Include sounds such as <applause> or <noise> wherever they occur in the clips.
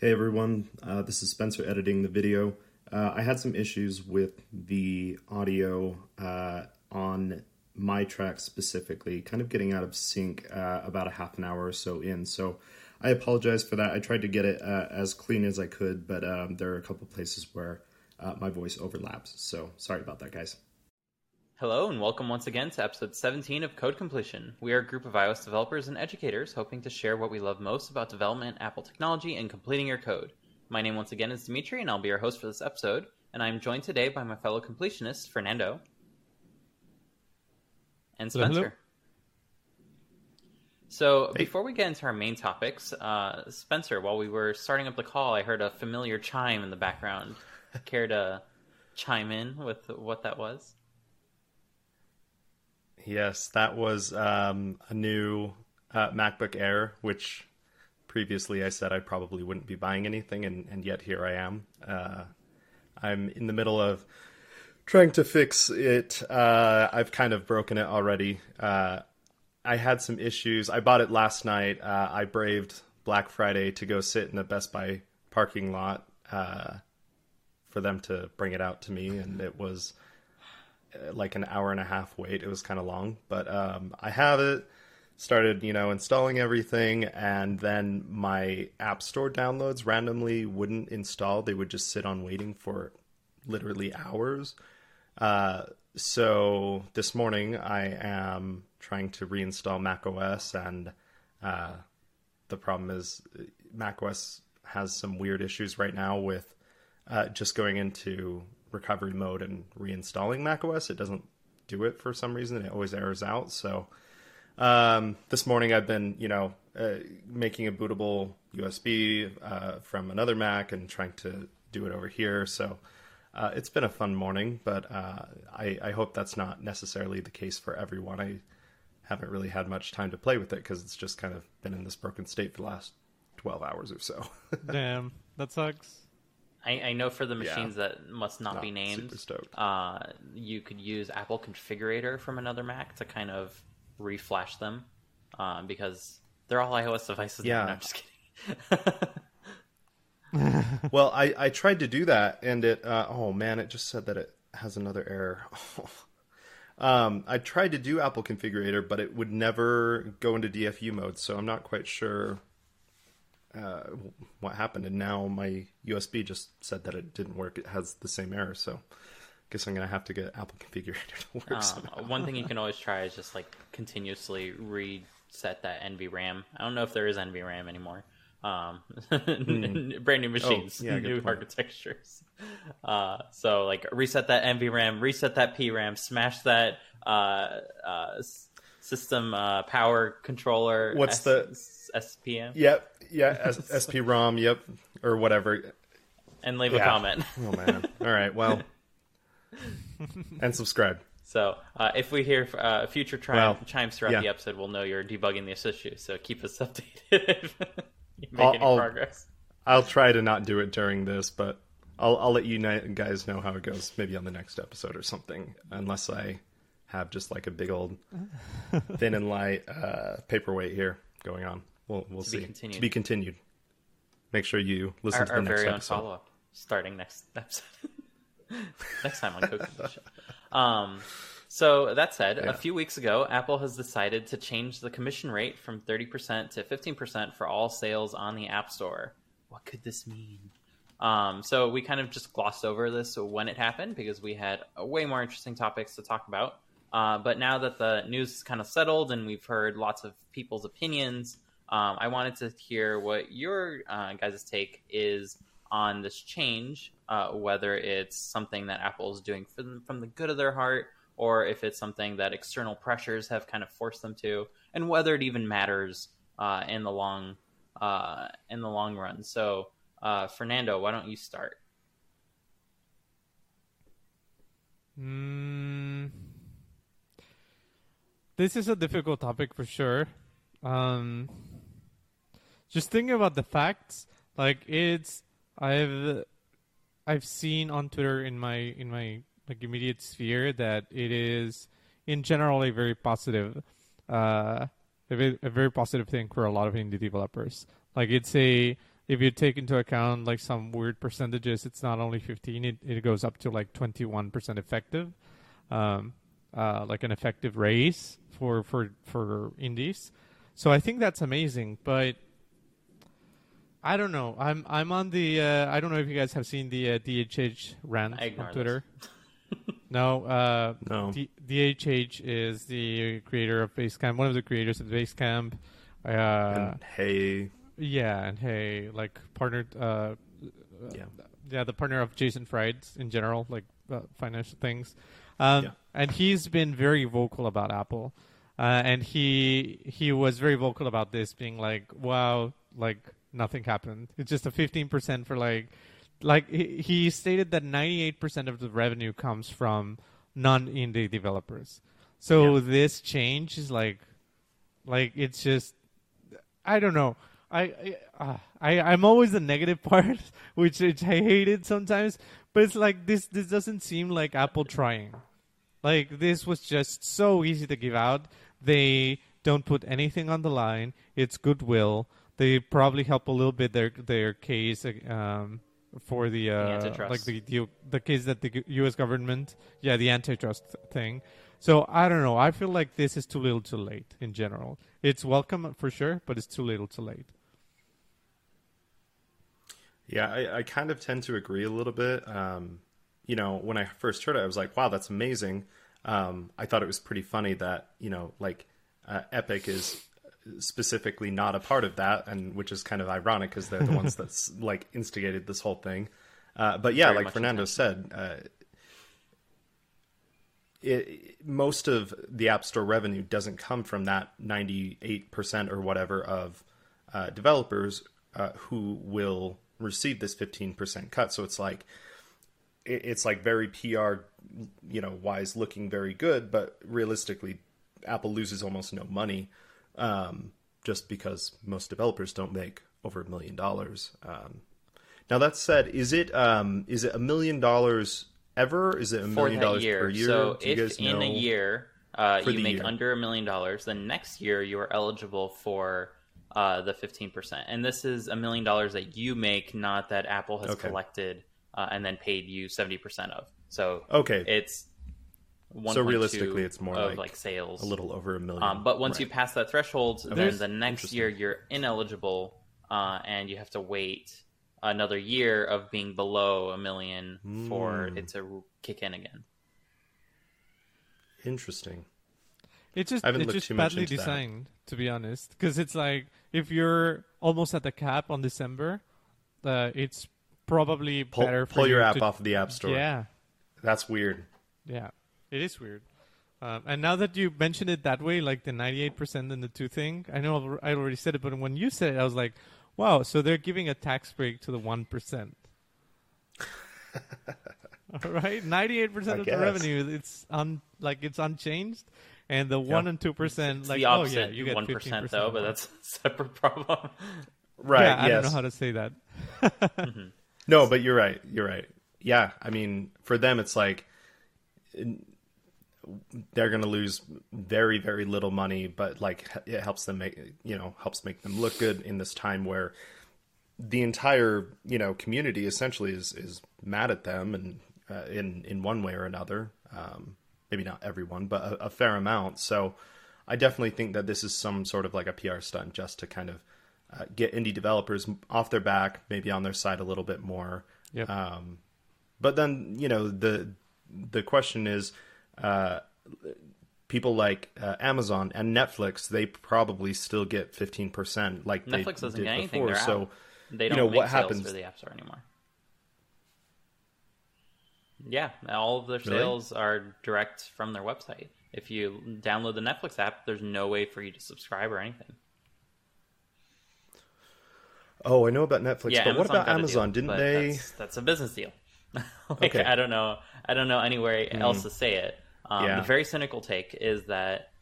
Hey everyone, uh, this is Spencer editing the video. Uh, I had some issues with the audio uh, on my track specifically, kind of getting out of sync uh, about a half an hour or so in. So I apologize for that. I tried to get it uh, as clean as I could, but um, there are a couple places where uh, my voice overlaps. So sorry about that, guys. Hello, and welcome once again to episode 17 of Code Completion. We are a group of iOS developers and educators hoping to share what we love most about development, Apple technology, and completing your code. My name once again is Dimitri, and I'll be your host for this episode. And I'm joined today by my fellow completionist, Fernando. And Spencer. hello. So, before we get into our main topics, uh, Spencer, while we were starting up the call, I heard a familiar chime in the background. <laughs> Care to chime in with what that was? Yes, that was um, a new uh, MacBook Air, which previously I said I probably wouldn't be buying anything, and, and yet here I am. Uh, I'm in the middle of trying to fix it. Uh, I've kind of broken it already. Uh, I had some issues. I bought it last night. Uh, I braved Black Friday to go sit in the Best Buy parking lot uh, for them to bring it out to me, and it was like an hour and a half wait. It was kind of long, but um, I have it. Started, you know, installing everything, and then my App Store downloads randomly wouldn't install. They would just sit on waiting for literally hours. Uh, so this morning I am trying to reinstall macOS, and uh, the problem is macOS has some weird issues right now with uh, just going into recovery mode and reinstalling macOS. It doesn't do it for some reason. It always errors out. So um, this morning I've been, you know, uh, making a bootable USB uh, from another Mac and trying to do it over here. So uh, it's been a fun morning, but uh, I, I hope that's not necessarily the case for everyone. I haven't really had much time to play with it because it's just kind of been in this broken state for the last 12 hours or so. <laughs> Damn, that sucks. I, I know for the Yeah. machines that must not, be named, super stoked. uh, you could use Apple Configurator from another Mac to kind of reflash them uh, because they're all iOS devices. Yeah. No, I'm just kidding. <laughs> well, I, I tried to do that, and it uh, oh man, it just said that it has another error. <laughs> um, I tried to do Apple Configurator, but it would never go into DFU mode, so I'm not quite sure uh, what happened. And now my USB just said that it didn't work. It has the same error, so I guess I'm gonna have to get Apple Configurator to work. um, one thing you can always try is just like continuously reset that NVRAM. I don't know if there is NVRAM anymore. Um, <laughs> brand new machines, Hmm. Oh, yeah, new architectures. Uh, so like reset that NVRAM, reset that PRAM, smash that uh, uh, system uh, power controller. What's the- SPM? Yep, yeah, SP-ROM, <laughs> yep, or whatever. And leave a comment. <laughs> Oh man. All right, well, <laughs> and subscribe. So uh, if we hear uh, future tri- Well, chimes throughout yeah. the episode, we'll know you're debugging this issue. So keep us updated if you make I'll- any I'll- progress. I'll try to not do it during this, but I'll I'll let you guys know how it goes maybe on the next episode or something. Unless I have just like a big old thin and light uh, paperweight here going on. We'll we'll To be see. continued. To be continued. Make sure you listen Our, to our the next very own episode. follow up starting next <laughs> episode. next time on Code Um, so that said, Yeah. a few weeks ago, Apple has decided to change the commission rate from 30% to 15% for all sales on the App Store. What could this mean? Um, so we kind of just glossed over this when it happened because we had way more interesting topics to talk about. Uh, but now that the news is kind of settled and we've heard lots of people's opinions, um, I wanted to hear what your uh, guys' take is on this change, uh, whether it's something that Apple is doing them, from the good of their heart, or if it's something that external pressures have kind of forced them to, and whether it even matters uh, in the long uh, in the long run. So, uh, Fernando, why don't you start? Mm, this is a difficult topic for sure. Um, just thinking about the facts, like it's I've I've seen on Twitter in my in my like immediate sphere that it is in general a very positive, uh, a a very positive thing for a lot of indie developers. Like it's a if you take into account like some weird percentages, it's not only 15; it, it goes up to like 21 percent effective, um, uh, like an effective raise for for for indies. So I think that's amazing, but I don't know. I'm I'm on the. Uh, I don't know if you guys have seen the uh, DHH rant on Twitter. <laughs> no, uh, No. D- DHH is the creator of Basecamp, one of the creators of Basecamp. Uh, and hey, yeah, and hey, like partnered. Uh, yeah, yeah, the partner of Jason Fried's in general, like uh, financial things. Um, Yeah. And he's been very vocal about Apple, uh, and he he was very vocal about this, being like, "Wow, like nothing happened. It's just a fifteen percent for like, like he, stated that ninety eight percent of the revenue comes from non indie developers. So Yeah. this change is like, like it's just I don't know. I I, uh, I I'm always the negative <laughs> part, which, which I hated sometimes. But it's like this. This doesn't seem like Apple trying. Like this was just so easy to give out. They don't put anything on the line. It's goodwill. They probably help a little bit their their case um, for the, uh, antitrust. like the, the the case that the U.S. government, yeah, the antitrust thing. So I don't know. I feel like this is too little, too late in general. It's welcome for sure, but it's too little, too late. Yeah, I, I kind of tend to agree a little bit. Um, you know, when I first heard it, I was like, "Wow, that's amazing." Um, I thought it was pretty funny that you know, like uh, Epic is specifically not a part of that, and which is kind of ironic because they're the ones <laughs> that's like instigated this whole thing. Uh, but yeah, Very like Fernando said, uh, it, most of the App Store revenue doesn't come from that 98% or whatever of uh, developers uh, who will receive this 15% cut. So it's like it's like very PR, you know, wise looking very good, but realistically, Apple loses almost no money um, just because most developers don't make over a million dollars. Um, now that said, is it um, is it a million dollars ever? Is it a million dollars year. per year? So if in a year uh, you make year. under a million dollars, then next year you are eligible for uh, the fifteen percent. And this is a million dollars that you make, not that Apple has Okay. collected uh, and then paid you seventy percent of. So Okay. it's one So realistically, it's more of like sales, a little over a million. Um, but once Right. you pass that threshold, then the next year you're ineligible, uh, and you have to wait another year of being below a million for Mm. it to kick in again. Interesting. It's just I haven't it's looked just too much badly into that. designed, to be honest. Because it's like if you're almost at the cap on December, uh, it's probably Pull, better for pull your app to- off of the App Store. Yeah, That's weird. yeah, it is weird. Um, and now that you mentioned it that way, like the 98% and the two thing, I know I already said it, but when you said it, I was like, wow, so they're giving a tax break to the 1%. <laughs> All right, 98% of the revenue, it's un, like it's unchanged. And the 1 and 2%, It's like, the oh yeah, you get one 15% though, but that's a separate problem. <laughs> Right. Yeah, I don't know how to say that. No, but you're right. You're right. Yeah, I mean, for them, it's like in- they're going to lose very, very little money, but like it helps them make, you know, helps make them look good in this time where the entire, you know, community essentially is is mad at them and uh, in in one way or another. Um, maybe not everyone, but a, a fair amount. So I definitely think that this is some sort of like a PR stunt just to kind of uh, get indie developers off their back, maybe on their side a little bit more. Yep. Um, but then you know the the question is, uh, people like uh, Amazon and Netflix, they probably still get fifteen percent, like they Netflix doesn't did get anything. before. So out. They don't know, make what happens- for the App Store anymore. Yeah, all of their Really? sales are direct from their website. If you download the Netflix app, there's no way for you to subscribe or anything. oh, I know about Netflix, yeah, but what about Amazon? deal, Didn't they? That's, that's a business deal. <laughs> like, Okay. I don't know. I don't know anywhere else to say it. Um, Yeah. The very cynical take is that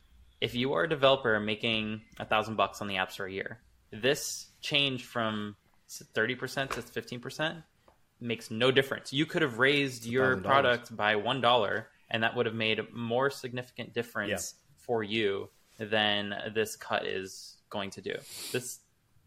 if you are a developer making a thousand bucks on the App Store a year, this change from thirty percent to fifteen percent makes no difference. You could have raised your product by one dollar, and that would have made a more significant difference for you than this cut is going to do. This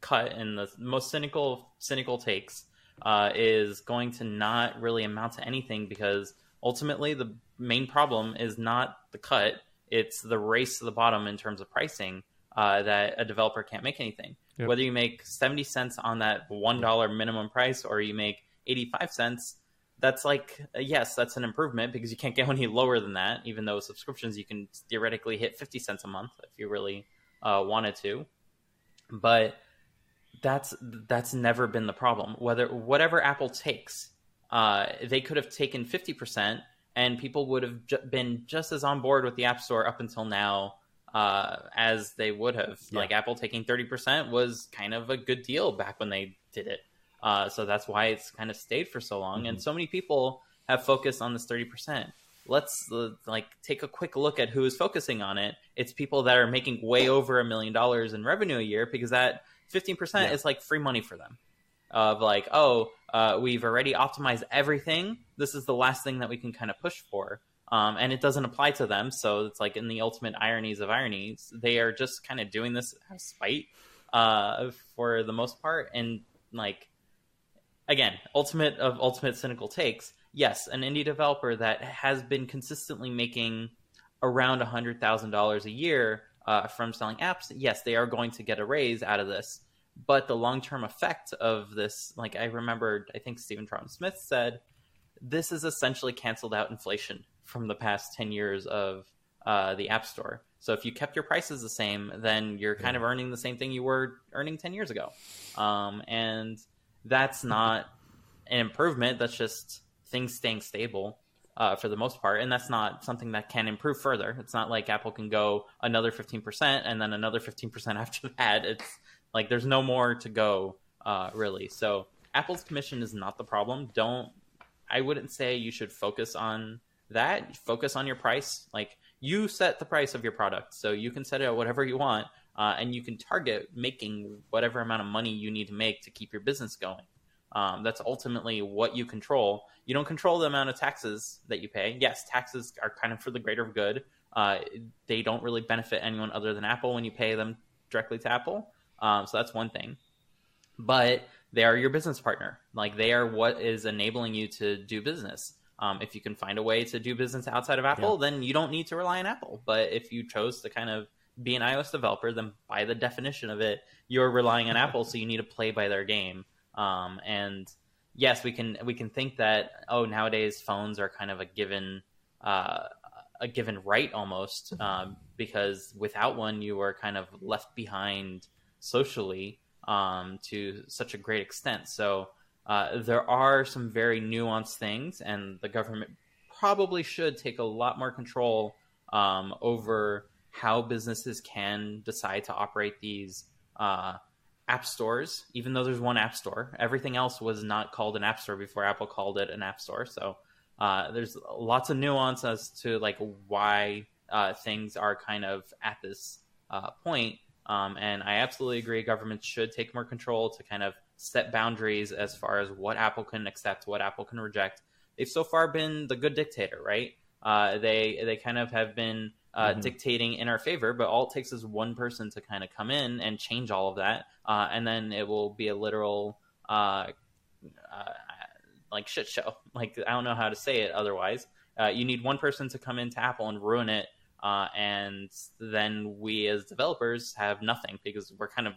cut and the most cynical cynical takes uh, is going to not really amount to anything because ultimately the main problem is not the cut; it's the race to the bottom in terms of pricing uh, that a developer can't make anything. Yep. Whether you make seventy cents on that one dollar minimum price or you make eighty five cents, that's like uh, yes, that's an improvement because you can't go <laughs> any lower than that. Even though subscriptions you can theoretically hit fifty cents a month if you really uh, wanted to, but that's that's never been the problem. Whether whatever Apple takes, uh, they could have taken fifty percent, and people would have ju- been just as on board with the App Store up until now uh, as they would have. Yeah. Like Apple taking thirty percent was kind of a good deal back when they did it. Uh, so that's why it's kind of stayed for so long, and so many people have focused on this thirty percent. Let's uh, like take a quick look at who is focusing on it. It's people that are making way over a million dollars in revenue a year because that fifteen percent Yeah. is like free money for them. Of like, oh, uh, we've already optimized everything. This is the last thing that we can kind of push for. Um, and it doesn't apply to them. So it's like in the ultimate ironies of ironies, they are just kind of doing this out of spite uh, for the most part. And like, again, ultimate of ultimate cynical takes. Yes, an indie developer that has been consistently making around hundred thousand dollars a year uh, from selling apps. Yes, they are going to get a raise out of this. But the long term effect of this, like I remembered, I think Stephen Troughton Smith said, this is essentially canceled out inflation from the past 10 years of uh, the App Store. So if you kept your prices the same, then you're kind of earning the same thing you were earning 10 years ago. Um, and that's not an improvement. That's just things staying stable uh, for the most part. And that's not something that can improve further. It's not like Apple can go another 15% and then another 15% <laughs> after that. It's like there's no more to go, uh, really. So Apple's commission is not the problem. Don't I wouldn't say you should focus on that. Focus on your price. Like you set the price of your product, so you can set it at whatever you want, uh, and you can target making whatever amount of money you need to make to keep your business going. Um, that's ultimately what you control. You don't control the amount of taxes that you pay. Yes, taxes are kind of for the greater good. Uh, they don't really benefit anyone other than Apple when you pay them directly to Apple. Um, so that's one thing. But they are your business partner. Like they are what is enabling you to do business. Um, if you can find a way to do business outside of Apple, then you don't need to rely on Apple. But if you chose to kind of be an iOS developer, then by the definition of it, you're relying on Apple, so you need to play by their game. Um, and yes, we can we can think that oh nowadays phones are kind of a given uh, a given right almost um, because without one you are kind of left behind socially um, to such a great extent. So uh, there are some very nuanced things, and the government probably should take a lot more control um, over how businesses can decide to operate these uh, app stores. Even though there's one app store, everything else was not called an app store before Apple called it an app store. So uh, there's lots of nuance as to like why uh, things are kind of at this uh, point. Um, and I absolutely agree. Governments should take more control to kind of set boundaries as far as what Apple can accept, what Apple can reject. They've so far been the good dictator, right? Uh, they they kind of have been uh, dictating in our favor, but all it takes is one person to kind of come in and change all of that, uh, and then it will be a literal uh, uh, like shit show. <laughs> Like I don't know how to say it otherwise. Uh, you need one person to come into Apple and ruin it, uh, and then we as developers have nothing because we're kind of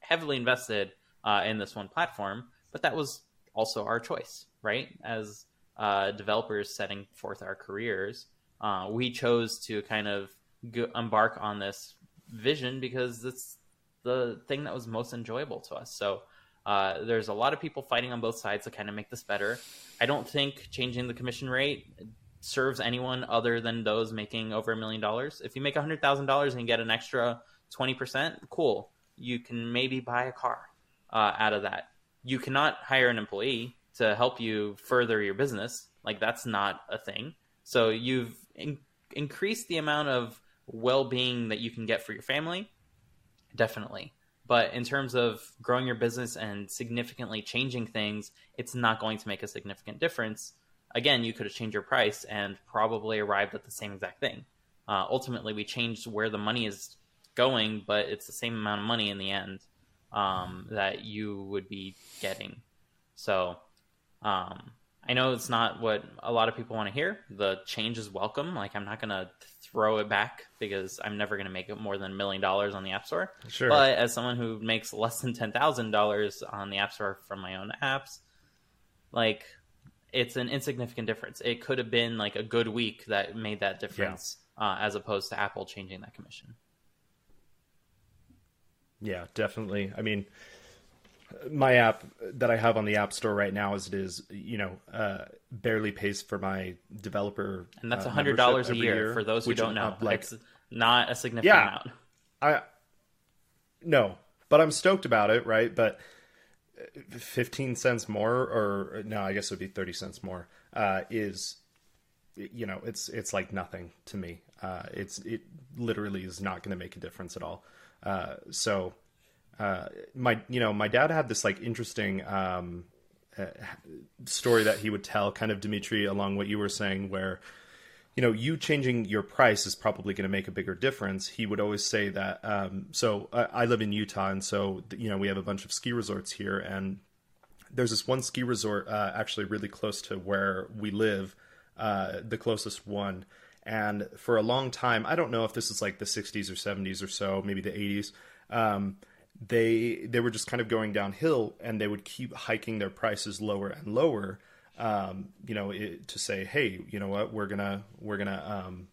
heavily invested uh, in this one platform. But that was also our choice, right? As uh, developers setting forth our careers, uh, we chose to kind of go- embark on this vision because it's the thing that was most enjoyable to us. So uh, there's a lot of people fighting on both sides to kind of make this better. I don't think changing the commission rate serves anyone other than those making over a million dollars. If you make a hundred thousand dollars and get an extra twenty percent, cool. You can maybe buy a car uh, out of that. You cannot hire an employee to help you further your business. Like that's not a thing. So you've in- increased the amount of well-being that you can get for your family, definitely. But in terms of growing your business and significantly changing things, it's not going to make a significant difference. Again, you could have changed your price and probably arrived at the same exact thing. Uh, ultimately, we changed where the money is going, but it's the same amount of money in the end. um, that you would be getting. So um, I know it's not what a lot of people want to hear. The change is welcome. Like I'm not gonna throw it back because I'm never gonna make it more than a million dollars on the App Store. Sure. But as someone who makes less than ten thousand dollars on the App Store from my own apps, like it's an insignificant difference. It could have been like a good week that made that difference, uh, as opposed to Apple changing that commission. Yeah, definitely. I mean, my app that I have on the App Store right now, as it is, you know, uh, barely pays for my developer, And that's uh, hundred dollars a every year, for those who don't know. Like, it's not a significant Yeah. amount. I no, but I'm stoked about it, right? But 15 cents more, or no, I guess it would be 30 cents more, uh, is you know, it's it's like nothing to me. Uh, it's it literally is not going to make a difference at all. Uh, so uh, my you know my dad had this like interesting um, uh, story that he would tell, kind of Dimitri, along what you were saying, where you know you changing your price is probably going to make a bigger difference. He would always say that. Um, so I, I live in Utah, and so you know we have a bunch of ski resorts here, and there's this one ski resort uh, actually really close to where we live, uh, the closest one. And for a long time, I don't know if this is like the 60s or 70s or so, maybe the 80s. Um, they they were just kind of going downhill, and they would keep hiking their prices lower and lower. Um, you know, it, to say, hey, you know what, we're gonna we're gonna um,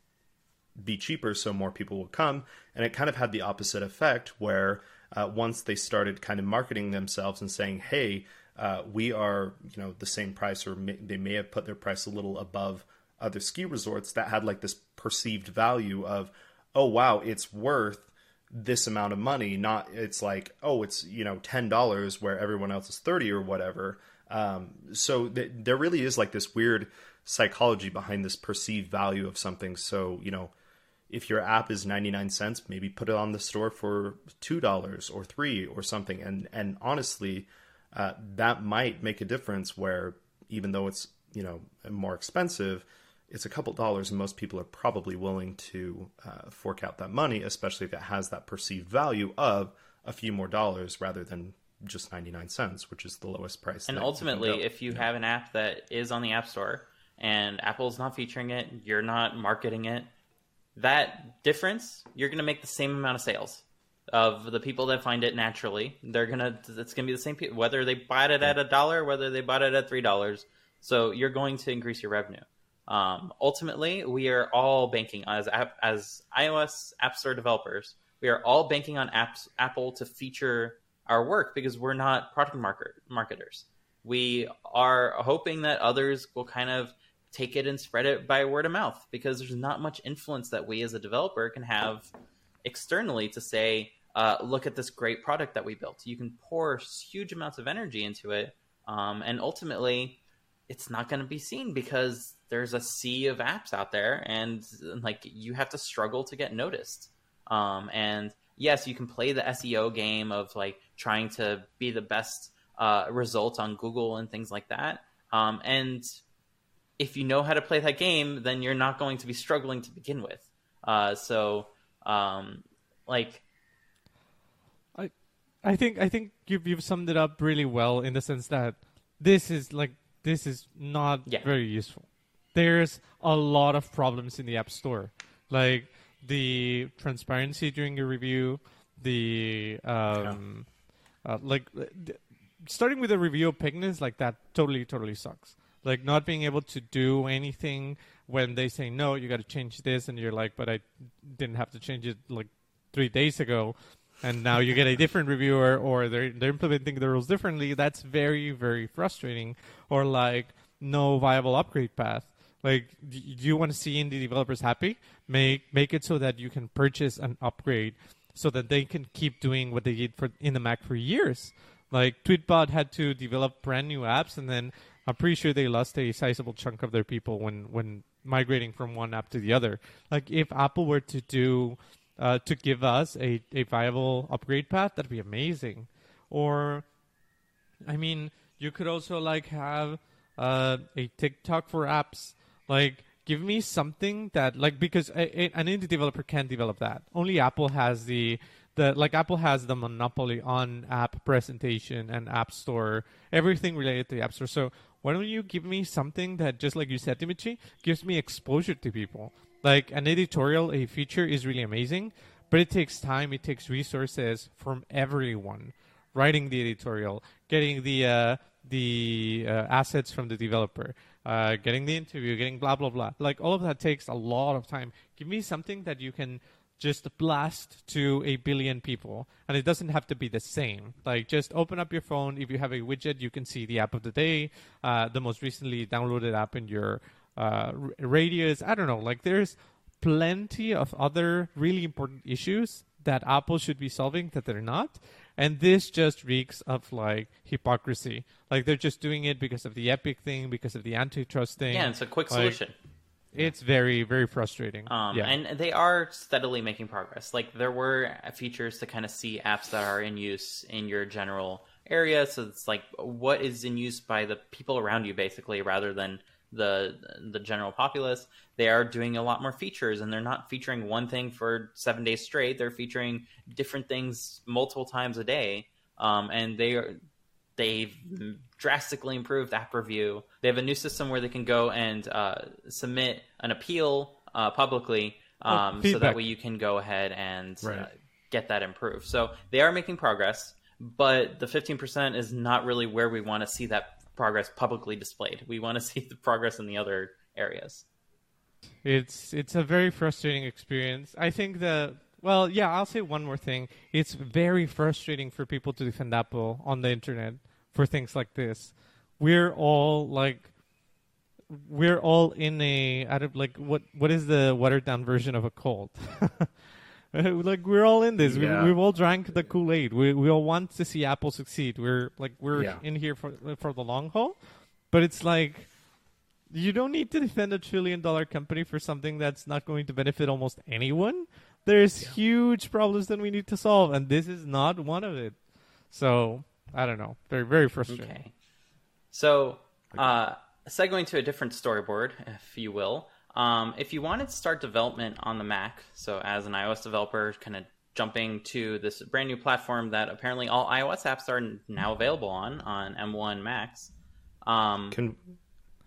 be cheaper so more people will come. And it kind of had the opposite effect where uh, once they started kind of marketing themselves and saying hey uh, we are you know the same price or may, they may have put their price a little above other ski resorts that had like this perceived value of oh wow it's worth this amount of money not it's like oh it's you know $10 where everyone else is 30 or whatever um, so th- there really is like this weird psychology behind this perceived value of something. So you know if your app is 99 cents maybe put it on the store for $2 or 3 or something. And and honestly uh, that might make a difference where even though it's you know more expensive it's a couple dollars and most people are probably willing to uh, fork out that money especially if it has that perceived value of a few more dollars rather than just 99 cents which is the lowest price And you ultimately, if you have an app that is on the App Store and Apple's not featuring it, you're not marketing it, that difference, you're going to make the same amount of sales of the people that find it naturally. They're going to, it's going to be the same people, whether they bought it at a dollar, whether they bought it at $3. So you're going to increase your revenue. Um, ultimately, we are all banking as app, as iOS App Store developers. We are all banking on apps, Apple to feature our work because we're not product market, marketers. We are hoping that others will kind of take it and spread it by word of mouth because there's not much influence that we as a developer can have externally to say, uh, look at this great product that we built. You can pour huge amounts of energy into it, um, and ultimately, it's not going to be seen because there's a sea of apps out there, and like you have to struggle to get noticed. Um, and yes, you can play the SEO game of like trying to be the best uh, result on Google and things like that. Um, and if you know how to play that game, then you're not going to be struggling to begin with. Uh, so, um, like, I I think I think you've you've summed it up really well in the sense that this is like this is not Yeah. very useful. There's a lot of problems in the App Store, like the transparency during your review, the um, uh, like uh, starting with a review of Pignus, like that totally totally sucks. Like not being able to do anything when they say no, you got to change this, and you're like, but I didn't have to change it like three days ago and now you get a different reviewer or they're they're implementing the rules differently that's very very frustrating. Or like no viable upgrade path. Like do you want to see indie developers happy? Make make it so that you can purchase an upgrade so that they can keep doing what they did for in the mac for years like tweetbot had to develop brand new apps and then i'm pretty sure they lost a sizable chunk of their people when when migrating from one app to the other like if apple were to do uh, to give us a, a viable upgrade path, that'd be amazing. Or, I mean, you could also like have uh, a TikTok for apps. Like, give me something that like because a, a, an indie developer can't develop that. Only Apple has the the like Apple has the monopoly on app presentation and app store, everything related to the app store. So why don't you give me something that just like you said, Dimitri, gives me exposure to people? Like an editorial, a feature is really amazing, but it takes time, it takes resources from everyone. Writing the editorial, getting the uh, the uh, assets from the developer, uh, getting the interview, getting blah blah blah. Like all of that takes a lot of time. Give me something that you can just blast to a billion people, and it doesn't have to be the same. Like just open up your phone. If you have a widget, you can see the app of the day, uh, the most recently downloaded app in your uh, radius. I don't know. Like there's plenty of other really important issues that Apple should be solving that they're not. And this just reeks of like hypocrisy. Like they're just doing it because of the Epic thing, because of the antitrust thing. Yeah, it's a quick Like, solution. It's very, very frustrating. Um, yeah. And they are steadily making progress. Like there were features to kind of see apps that are in use in your general area. So it's like what is in use by the people around you, basically, rather than the the general populace. They are doing a lot more features, and they're not featuring one thing for seven days straight. They're featuring different things multiple times a day, um, and they are they've drastically improved app review. They have a new system where they can go and uh, submit an appeal uh, publicly, um, so that way you can go ahead and uh, get that improved. So they are making progress, but the 15% is not really where we want to see that progress publicly displayed. We want to <laughs> see the progress in the other areas. It's it's a very frustrating experience. I think the well, yeah, I'll say one more thing. It's very frustrating for people to defend Apple on the internet for things like this. We're all like we're all in a out of like what what is the watered down version of a cult? <laughs> <laughs> like we're all in this. Yeah. We, we've all drank the Kool Aid. We we all want to see Apple succeed. We're like we're Yeah. in here for for the long haul. But it's like you don't need to defend a trillion dollar company for something that's not going to benefit almost anyone. There's huge problems that we need to solve, and this is not one of it. So I don't know. Very very frustrating. Okay. So, uh, segueing to a different storyboard, if you will. Um, if you wanted to start development on the Mac, so as an iOS developer, kind of jumping to this brand new platform that apparently all iOS apps are now available on on M1 Macs. Um, Can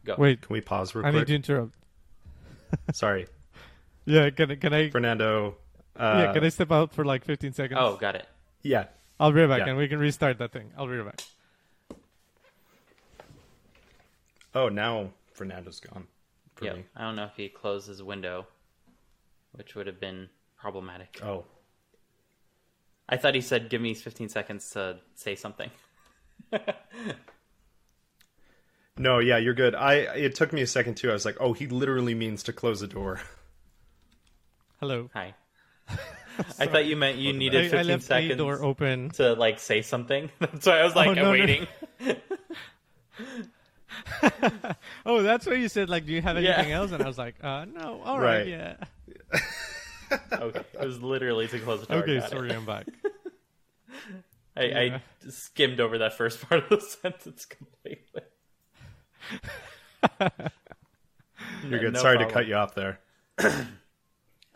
go. Wait, can we pause real I need quick? to interrupt. <laughs> <laughs> Sorry, Yeah, can I can I Fernando. Uh, yeah can I step out for like 15 seconds? Oh, got it. yeah. I'll be right back, yeah. and we can restart that thing. I'll be right back. Oh, now Fernando's gone. For Yeah, me. I don't know if he closed his window, which would have been problematic. Oh, I thought he said, "Give me 15 seconds to say something." <laughs> no, yeah, you're good. I it took me a second too. I was like, oh, he literally means to close the door. Hello. Hi. <laughs> I thought you meant you needed 15 I left seconds door open. to like say something. <laughs> That's why I was oh, like Oh, no, no. Waiting. <laughs> Oh, that's why you said like, do you have Yeah. anything else? And I was like, uh, no. All right, Right. yeah. <laughs> okay, it was literally to close the door. Okay, Got it. sorry, I'm back. <laughs> I, Yeah. I skimmed over that first part of the sentence completely. You're good. No Sorry to cut you off there. <clears throat>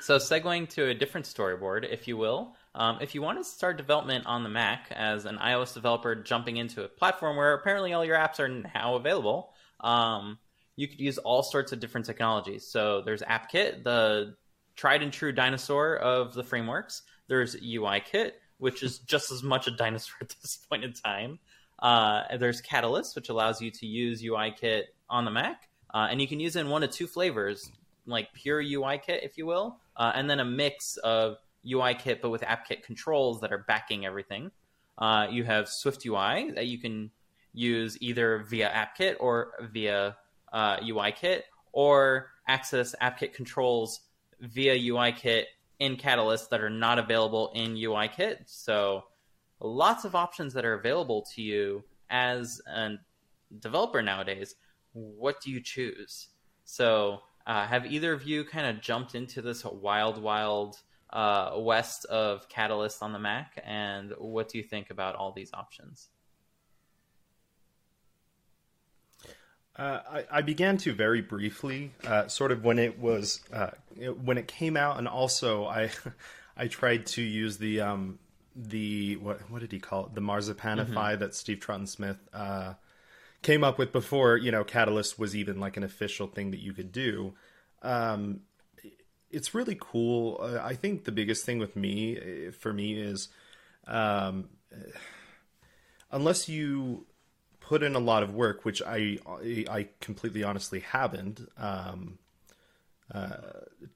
So, segueing to a different storyboard, if you will, um, if you want to start development on the Mac as an iOS developer jumping into a platform where apparently all your apps are now available, um, you could use all sorts of different technologies. So, there's AppKit, the tried and true dinosaur of the frameworks. There's UIKit, which is <laughs> just as much a dinosaur at this point in time. Uh, there's Catalyst, which allows you to use UIKit on the Mac, uh, and you can use it in one of two flavors, like pure UIKit, if you will, uh, and then a mix of UIKit but with AppKit controls that are backing everything. Uh, you have Swift UI that you can use either via AppKit or via uh, UIKit, or access AppKit controls via UIKit in Catalyst that are not available in UIKit. So lots of options that are available to you as a developer nowadays. What do you choose? So, uh, have either of you kind of jumped into this wild, wild uh, west of Catalyst on the Mac? And what do you think about all these options? Uh, I, I began to very briefly, uh, sort of when it was uh, it- when it came out, and also I <laughs> I tried to use the um, the what what did he call it? The Marzipanify that Steve Troughton Smith uh, came up with before you know Catalyst was even like an official thing that you could do. Um, it's really cool. Uh, I think the biggest thing with me, uh, for me, is um, unless you put in a lot of work, which I I completely honestly haven't, um, uh,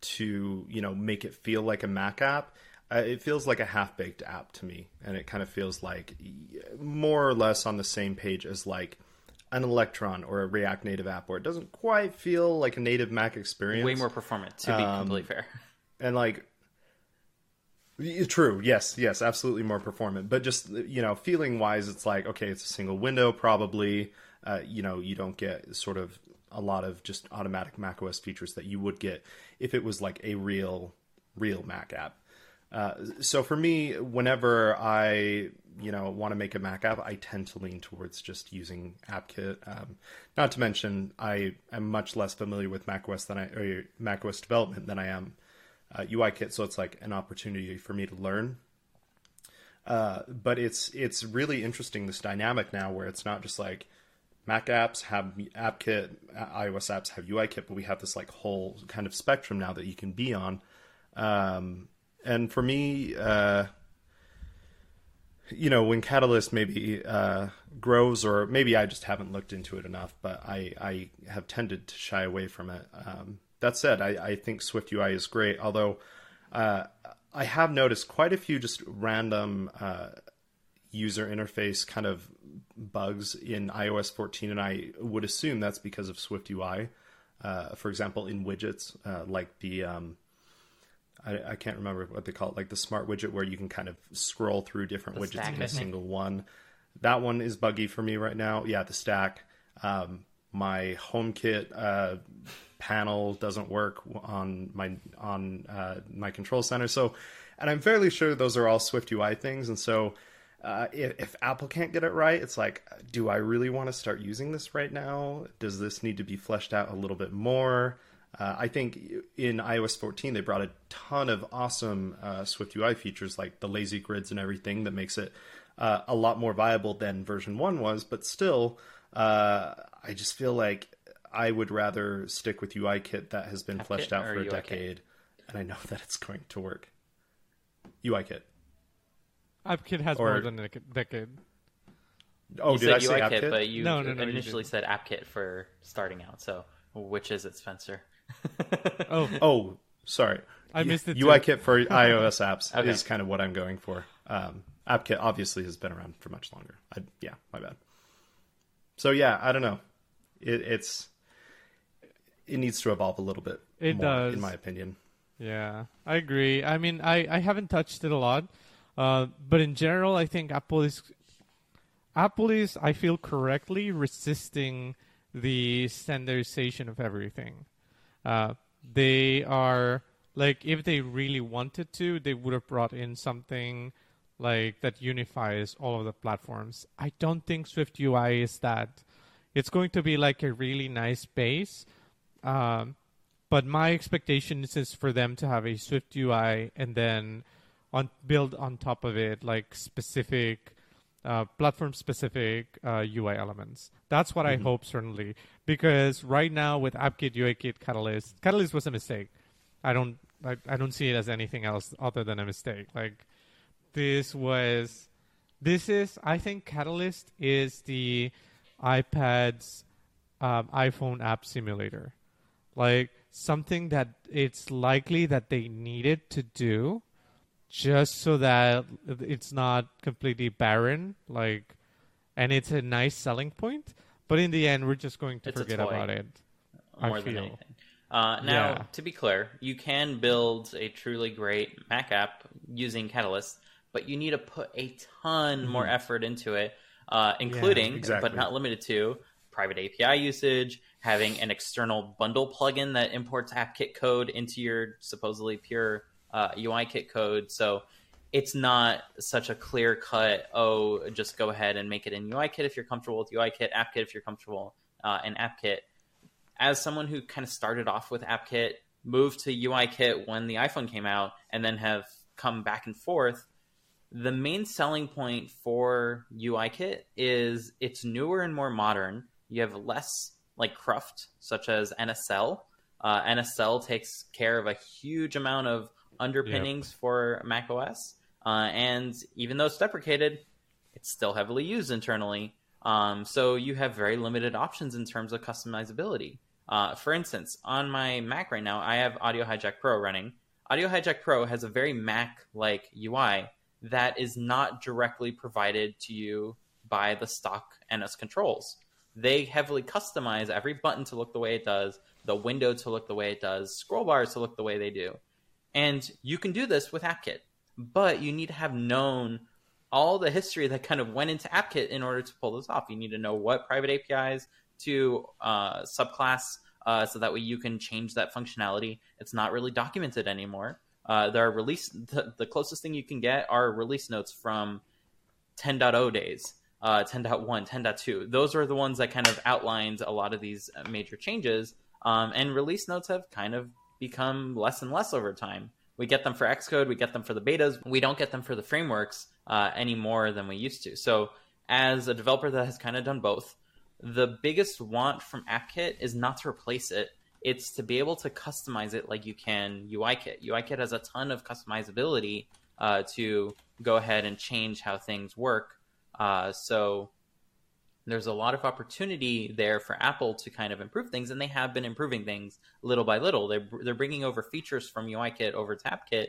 to you know make it feel like a Mac app. Uh, it feels like a half baked app to me, and it kind of feels like more or less on the same page as like an Electron or a React Native app, where it doesn't quite feel like a native Mac experience. Way more performant, to be Um, completely fair. and like true yes yes absolutely more performant but just you know feeling wise it's like okay it's a single window probably uh, you know you don't get sort of a lot of just automatic mac os features that you would get if it was like a real real mac app uh, so for me whenever i you know want to make a mac app i tend to lean towards just using appkit um, not to mention i am much less familiar with mac os than i or mac os development than i am uh, UIKit, so it's like an opportunity for me to learn. Uh, but it's it's really interesting this dynamic now where it's not just like Mac apps have AppKit, uh, iOS apps have UIKit, but we have this like whole kind of spectrum now that you can be on. Um, and for me, uh, you know, when Catalyst maybe uh, grows, or maybe I just haven't looked into it enough, but I, I have tended to shy away from it. Um, that said, I, I think Swift UI is great, although uh, I have noticed quite a few just random uh, user interface kind of bugs in iOS 14, and I would assume that's because of Swift UI. Uh, for example, in widgets, uh, like the um, I, I can't remember what they call it, like the smart widget where you can kind of scroll through different The widgets stack, in a single one. That one is buggy for me right now. Yeah, the stack. Um, my HomeKit uh, panel doesn't work on my on uh, my control center. So, and I'm fairly sure those are all Swift UI things. And so, uh, if, if Apple can't get it right, it's like, do I really want to start using this right now? Does this need to be fleshed out a little bit more? Uh, I think in iOS 14 they brought a ton of awesome uh, Swift UI features like the lazy grids and everything that makes it uh, a lot more viable than version one was. But still, uh, I just feel like I would rather stick with UIKit that has been fleshed out for a UIKit? decade, and I know <laughs> that it's going to work. UIKit. AppKit has Or- more than a dec- decade. Oh, you did said I say UIKit, AppKit? but you No, no, no, initially didn't. said AppKit for starting out. So, which is it, Spencer? Oh, Oh, sorry. I missed it too. UIKit for <laughs> iOS apps Okay. is kind of what I'm going for. Um, AppKit obviously has been around for much longer. I, yeah, my bad. So yeah, I don't know. It, it's it needs to evolve a little bit. It more, does. in my opinion. Yeah, I agree. I mean, I, I haven't touched it a lot, uh, but in general, I think Apple is Apple is I feel correctly resisting the standardization of everything. Uh, they are like if they really wanted to, they would have brought in something like that unifies all of the platforms. I don't think Swift UI is that. It's going to be like a really nice base. Um, but my expectation is for them to have a Swift UI and then on build on top of it like specific uh, platform specific uh, UI elements. That's what I hope certainly because right now with AppKit, UIKit, Catalyst, Catalyst was a mistake. I don't I, I don't see it as anything else other than a mistake. Like this was this is I think Catalyst is the iPad's um, iPhone app simulator like something that it's likely that they needed to do just so that it's not completely barren like and it's a nice selling point but in the end we're just going to It's forget about it I more than feel. anything. Uh, now, Yeah. to be clear, you can build a truly great Mac app using Catalyst, but you need to put a ton more effort into it, uh, including, exactly. but not limited to, private API usage, having an external bundle plugin that imports AppKit code into your supposedly pure uh, UIKit code. So it's not such a clear cut, oh, just go ahead and make it in UIKit if you're comfortable with UIKit, AppKit if you're comfortable uh, in AppKit as someone who kind of started off with AppKit, moved to UIKit when the iPhone came out, and then have come back and forth, the main selling point for UIKit is it's newer and more modern. You have less like cruft, such as NSCell. Uh, NSCell takes care of a huge amount of underpinnings yep. for macOS, uh, and even though it's deprecated, it's still heavily used internally. Um, so you have very limited options in terms of customizability. Uh, for instance, on my Mac right now, I have Audio Hijack Pro running. Audio Hijack Pro has a very Mac-like UI that is not directly provided to you by the stock NS controls. They heavily customize every button to look the way it does, the window to look the way it does, scroll bars to look the way they do. And you can do this with AppKit, but you need to have known all the history that kind of went into AppKit in order to pull this off. You need to know what private APIs to uh, subclass uh, so that way you can change that functionality. It's not really documented anymore. Uh, there are release the, the, closest thing you can get are release notes from 10.0 days, uh, 10.1, 10.2. Those are the ones that kind of outlined a lot of these major changes. Um, and release notes have kind of become less and less over time. We get them for Xcode, we get them for the betas, we don't get them for the frameworks uh, any more than we used to. So, as a developer that has kind of done both, the biggest want from AppKit is not to replace it, it's to be able to customize it like you can UIKit. UIKit has a ton of customizability uh, to go ahead and change how things work. Uh, so there's a lot of opportunity there for Apple to kind of improve things, and they have been improving things little by little. They're they're bringing over features from UIKit over to AppKit,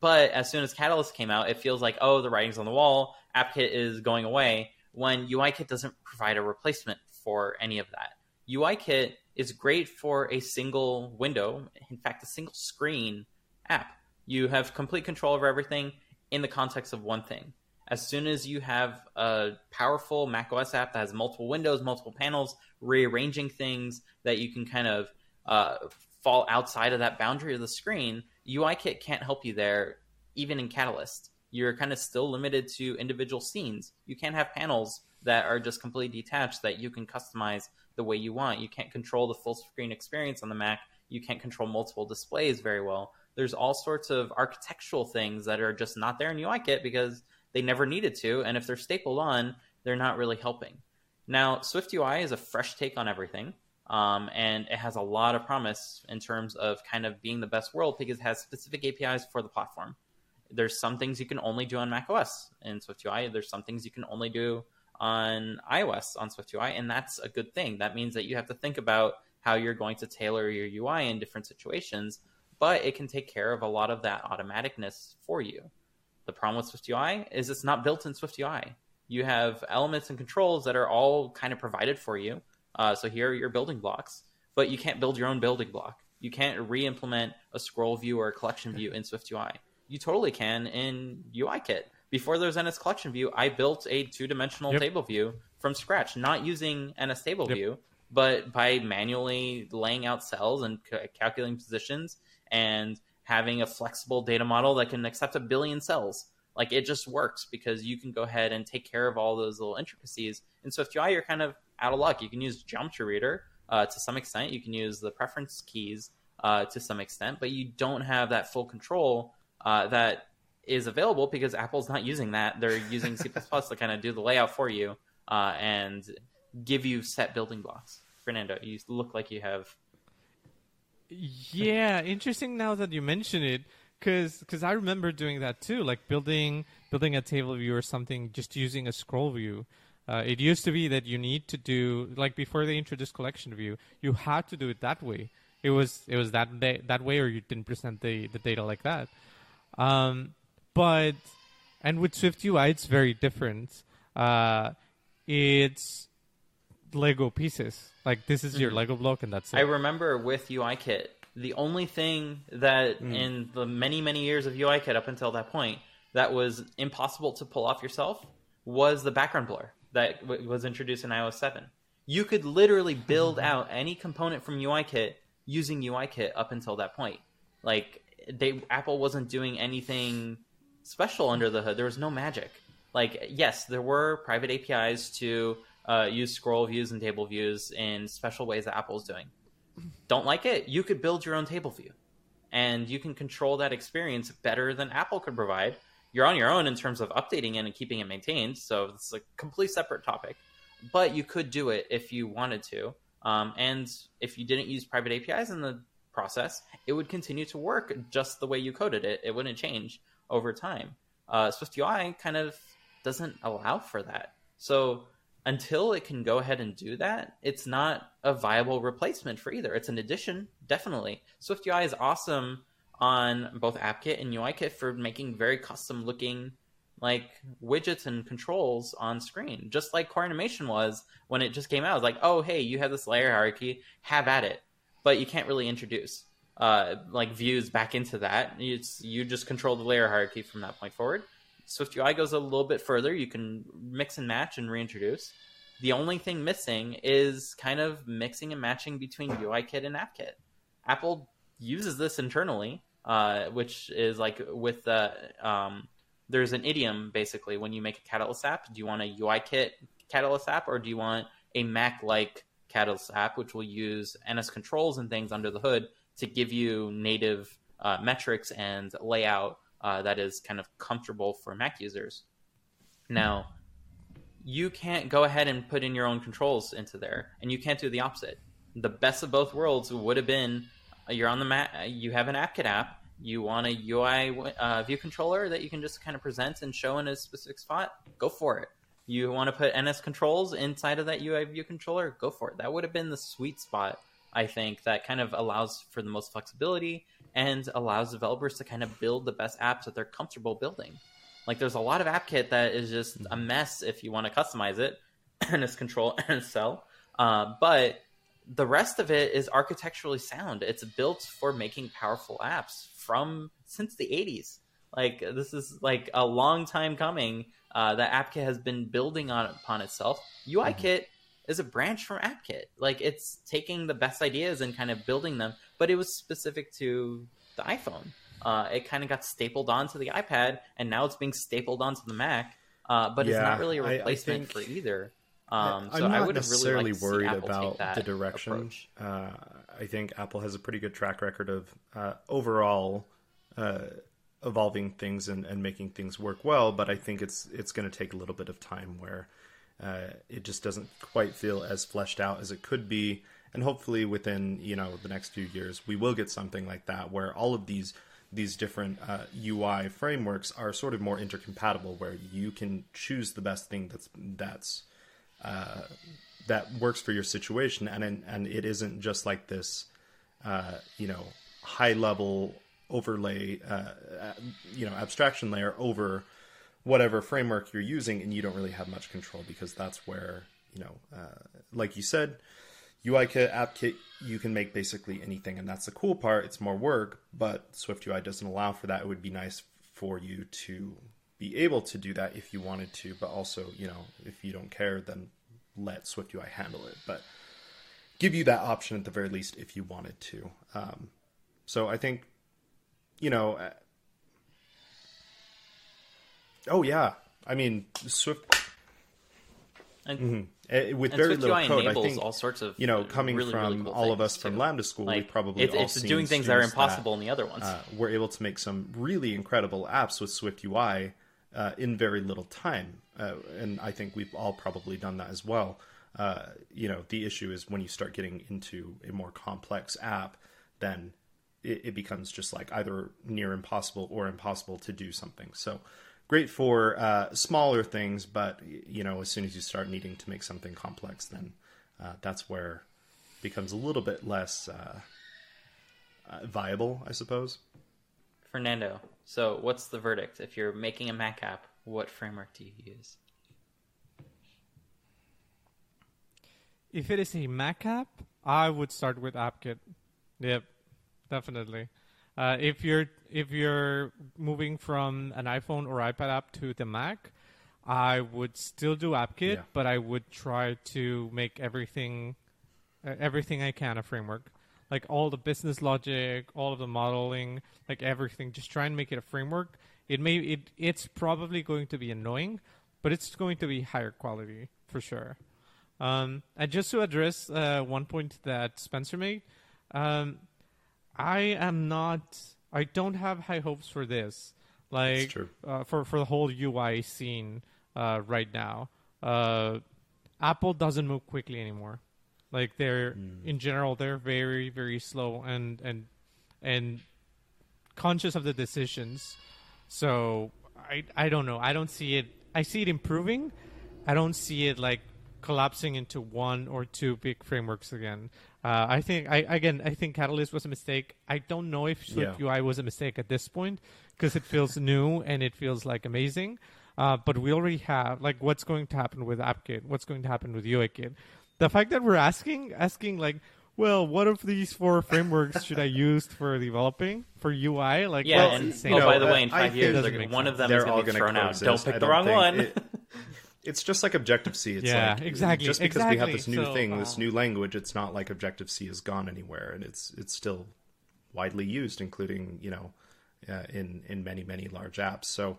but as soon as Catalyst came out, it feels like oh the writing's on the wall. AppKit is going away when UIKit doesn't provide a replacement for any of that. UIKit is great for a single window, in fact, a single screen app. You have complete control over everything in the context of one thing. As soon as you have a powerful macOS app that has multiple windows, multiple panels, rearranging things that you can kind of uh, fall outside of that boundary of the screen, UIKit can't help you there, even in Catalyst. You're kind of still limited to individual scenes. You can't have panels that are just completely detached that you can customize the way you want. You can't control the full screen experience on the Mac. You can't control multiple displays very well. There's all sorts of architectural things that are just not there in UIKit because they never needed to, and if they're stapled on, they're not really helping. Now, Swift UI is a fresh take on everything, um, and it has a lot of promise in terms of kind of being the best world because it has specific APIs for the platform. There's some things you can only do on macOS in Swift UI. There's some things you can only do on iOS on SwiftUI, and that's a good thing. That means that you have to think about how you're going to tailor your UI in different situations, but it can take care of a lot of that automaticness for you. The problem with SwiftUI is it's not built in SwiftUI. You have elements and controls that are all kind of provided for you. Uh, so here are your building blocks, but you can't build your own building block. You can't re-implement a scroll view or a collection view in SwiftUI. You totally can in UIKit before there was NS Collection View, I built a two dimensional yep. table view from scratch, not using NS Table yep. View, but by manually laying out cells and c- calculating positions and having a flexible data model that can accept a billion cells. Like it just works because you can go ahead and take care of all those little intricacies. In SwiftUI, you're kind of out of luck. You can use Geometry Reader uh, to some extent. You can use the preference keys uh, to some extent, but you don't have that full control uh, that is available because Apple's not using that. They're using C++ <laughs> to kind of do the layout for you uh, and give you set building blocks. Fernando, you look like you have. Yeah, interesting now that you mention it, because cause I remember doing that too, like building building a table view or something, just using a scroll view. Uh, it used to be that you need to do like before they introduced collection view, you had to do it that way. It was it was that day, that way, or you didn't present the the data like that. Um, but and with Swift UI, it's very different. Uh, it's Lego pieces. Like this is mm-hmm. your Lego block, and that's it. I remember with UIKit, the only thing that mm. in the many many years of UIKit up until that point that was impossible to pull off yourself was the background blur that w- was introduced in iOS 7. You could literally build mm-hmm. out any component from UIKit using UIKit up until that point. Like they Apple wasn't doing anything special under the hood. There was no magic. Like, yes, there were private APIs to uh, use scroll views and table views in special ways that Apple's doing. Don't like it? You could build your own table view, and you can control that experience better than Apple could provide. you're on your own in terms of updating it and keeping it maintained. So it's a complete separate topic. But you could do it if you wanted to. Um, and if you didn't use private APIs in the process, it would continue to work just the way you coded it. It wouldn't change over time. Uh, Swift UI kind of doesn't allow for that. So until it can go ahead and do that, it's not a viable replacement for either. It's an addition, definitely. Swift UI is awesome on both AppKit and UIKit for making very custom looking like widgets and controls on screen, just like core animation was when it just came out. It was like, oh, hey, you have this layer hierarchy, have at it. But you can't really introduce uh, like views back into that. It's, you just control the layer hierarchy from that point forward. Swift UI goes a little bit further. You can mix and match and reintroduce. The only thing missing is kind of mixing and matching between UIKit and AppKit. Apple uses this internally, uh, which is like with the um, there's an idiom basically when you make a Catalyst app. Do you want a UIKit Catalyst app or do you want a Mac like Catalyst app, which will use NS controls and things under the hood to give you native uh, metrics and layout uh, that is kind of comfortable for Mac users. Now, you can't go ahead and put in your own controls into there, and you can't do the opposite. The best of both worlds would have been uh, you're on the Mac, you have an AppKit app, you want a UI uh, view controller that you can just kind of present and show in a specific spot, go for it. You want to put NS controls inside of that UI view controller, go for it. That would have been the sweet spot, I think, that kind of allows for the most flexibility and allows developers to kind of build the best apps that they're comfortable building. Like there's a lot of AppKit that is just a mess if you want to customize it, <clears throat> and it's control <laughs> and cell. Uh, but the rest of it is architecturally sound. It's built for making powerful apps from since the 80s. Like this is like a long time coming uh, that AppKit has been building on upon itself. UIKit mm-hmm. is a branch from AppKit. Like it's taking the best ideas and kind of building them, but it was specific to the iPhone. Uh, it kind of got stapled onto the iPad, and now it's being stapled onto the Mac. Uh, but yeah, it's not really a replacement I, I think, for either. Um, I'm so not I would necessarily really worried about the direction. Uh, I think Apple has a pretty good track record of uh, overall uh, evolving things and, and, making things work well. But I think it's it's going to take a little bit of time where uh, it just doesn't quite feel as fleshed out as it could be. And hopefully, within you know the next few years, we will get something like that where all of these these different uh, UI frameworks are sort of more intercompatible, where you can choose the best thing that's that's uh, that works for your situation, and and it isn't just like this, uh, you know, high level overlay, uh, you know, abstraction layer over whatever framework you're using, and you don't really have much control because that's where you know, uh, like you said UIKit, AppKit, you can make basically anything, and that's the cool part. It's more work, but Swift UI doesn't allow for that. It would be nice for you to be able to do that if you wanted to, but also, you know, if you don't care, then let Swift UI handle it. But give you that option at the very least if you wanted to. Um, so I think, you know, uh, oh yeah, I mean Swift and, mm-hmm. Uh, with very little UI code, I think all sorts of you know coming really, from really cool all of us from Lambda School, like, we probably it, all it's doing things that are impossible that, in the other ones. Uh, we're able to make some really incredible apps with Swift UI uh, in very little time, uh, and I think we've all probably done that as well. Uh, you know, the issue is when you start getting into a more complex app, then it, it becomes just like either near impossible or impossible to do something. So great for uh, smaller things, but you know, as soon as you start needing to make something complex, then uh, that's where it becomes a little bit less uh, uh, viable, I suppose. Fernando, so what's the verdict? If you're making a Mac app, what framework do you use? If it is a Mac app, I would start with AppKit. Yep, definitely. Uh, if you're if you're moving from an iPhone or iPad app to the Mac, I would still do AppKit, yeah. but I would try to make everything uh, everything I can a framework. Like all the business logic, all of the modeling, like everything. Just try and make it a framework. It may it it's probably going to be annoying, but it's going to be higher quality for sure. Um, and just to address uh, one point that Spencer made, um, I am not I don't have high hopes for this. like uh, for for the whole UI scene uh, right now. Uh, Apple doesn't move quickly anymore. Like they're in general, they're very very slow and and and conscious of the decisions. So I I don't know. I don't see it. I see it improving. I don't see it like collapsing into one or two big frameworks again. Uh, I think I again I think Catalyst was a mistake. I don't know if Swift Yeah. UI was a mistake at this point because it feels <laughs> new and it feels like amazing. Uh, but we already have like what's going to happen with AppKit, what's going to happen with UIKit. The fact that we're asking asking like, well, what of these four frameworks should I use for developing for UI? Like, Yeah, that's and insane. oh, know, by the way, in five think- years, Doesn't they're- make one sense. of them They're is going all to be gonna thrown out. Don't I pick the don't wrong one. it- <laughs> it's just like Objective C. It's Yeah, like exactly, Just because we have this new So, thing, this uh, new language, it's not like Objective C has gone anywhere, and it's it's still widely used, including you know uh, in in many many large apps. So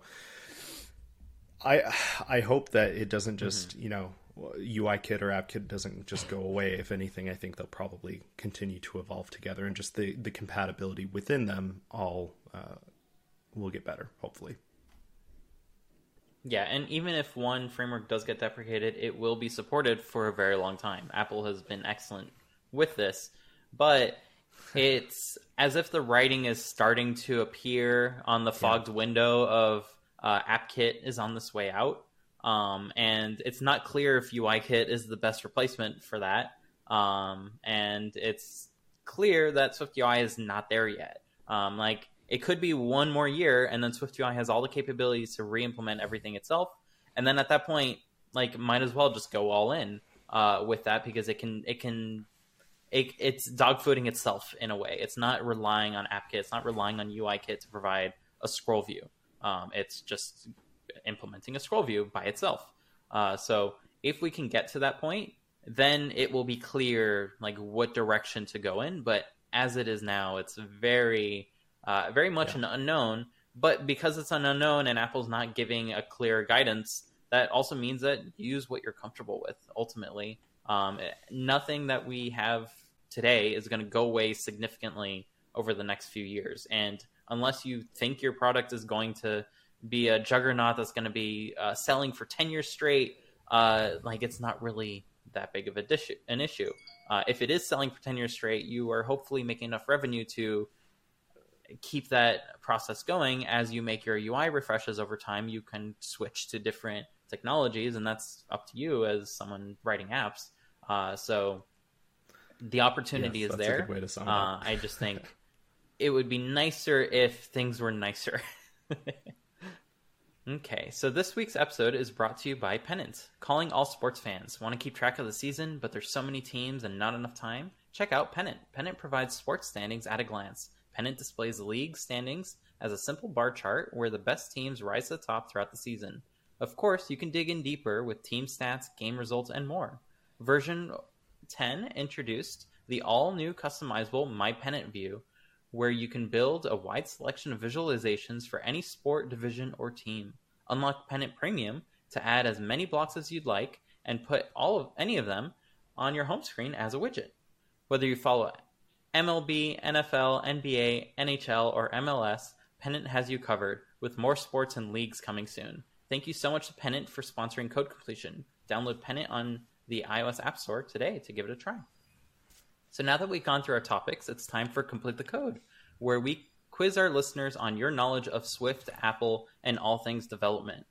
I I hope that it doesn't just Mm-hmm. you know UIKit or AppKit doesn't just go away. If anything, I think they'll probably continue to evolve together, and just the the compatibility within them all uh, will get better, hopefully. Yeah, and even if one framework does get deprecated, it will be supported for a very long time. Apple has been excellent with this, but <laughs> it's as if the writing is starting to appear on the fogged window of uh, AppKit is on this way out. Um, and it's not clear if UIKit is the best replacement for that. Um, and it's clear that SwiftUI is not there yet. Um, like it could be one more year, and then SwiftUI has all the capabilities to re-implement everything itself. And then at that point, like might as well just go all in uh, with that because it can it can it, it's dogfooding itself in a way. It's not relying on AppKit. It's not relying on UIKit to provide a scroll view. Um, it's just implementing a scroll view by itself. Uh, so if we can get to that point, then it will be clear like what direction to go in. But as it is now, it's very, uh, very much an unknown. But because it's an unknown and Apple's not giving a clear guidance, that also means that use what you're comfortable with. Ultimately, um, nothing that we have today is going to go away significantly over the next few years. And unless you think your product is going to be a juggernaut that's going to be uh, selling for 10 years straight, uh, like it's not really that big of a dish- an issue. Uh, if it is selling for 10 years straight, you are hopefully making enough revenue to keep that process going as you make your UI refreshes over time. You can switch to different technologies, and that's up to you as someone writing apps. Uh, so the opportunity Yes, is there. good way to sum uh. I just think <laughs> it would be nicer if things were nicer. <laughs> okay, so this week's episode is brought to you by Pennant. Calling all sports fans. Want to keep track of the season, but there's so many teams and not enough time? Check out Pennant. Pennant provides sports standings at a glance. Pennant displays league standings as a simple bar chart where the best teams rise to the top throughout the season. Of course, you can dig in deeper with team stats, game results, and more. Version 10 introduced the all new customizable My Pennant view, where you can build a wide selection of visualizations for any sport, division, or team. Unlock Pennant Premium to add as many blocks as you'd like and put all of any of them on your home screen as a widget. Whether you follow MLB, NFL, NBA, NHL, or MLS, Pennant has you covered, with more sports and leagues coming soon. Thank you so much to Pennant for sponsoring Code Completion. Download Pennant on the iOS App Store today to give it a try. So now that we've gone through our topics, it's time for Complete the Code, where we quiz our listeners on your knowledge of Swift, Apple, and all things development.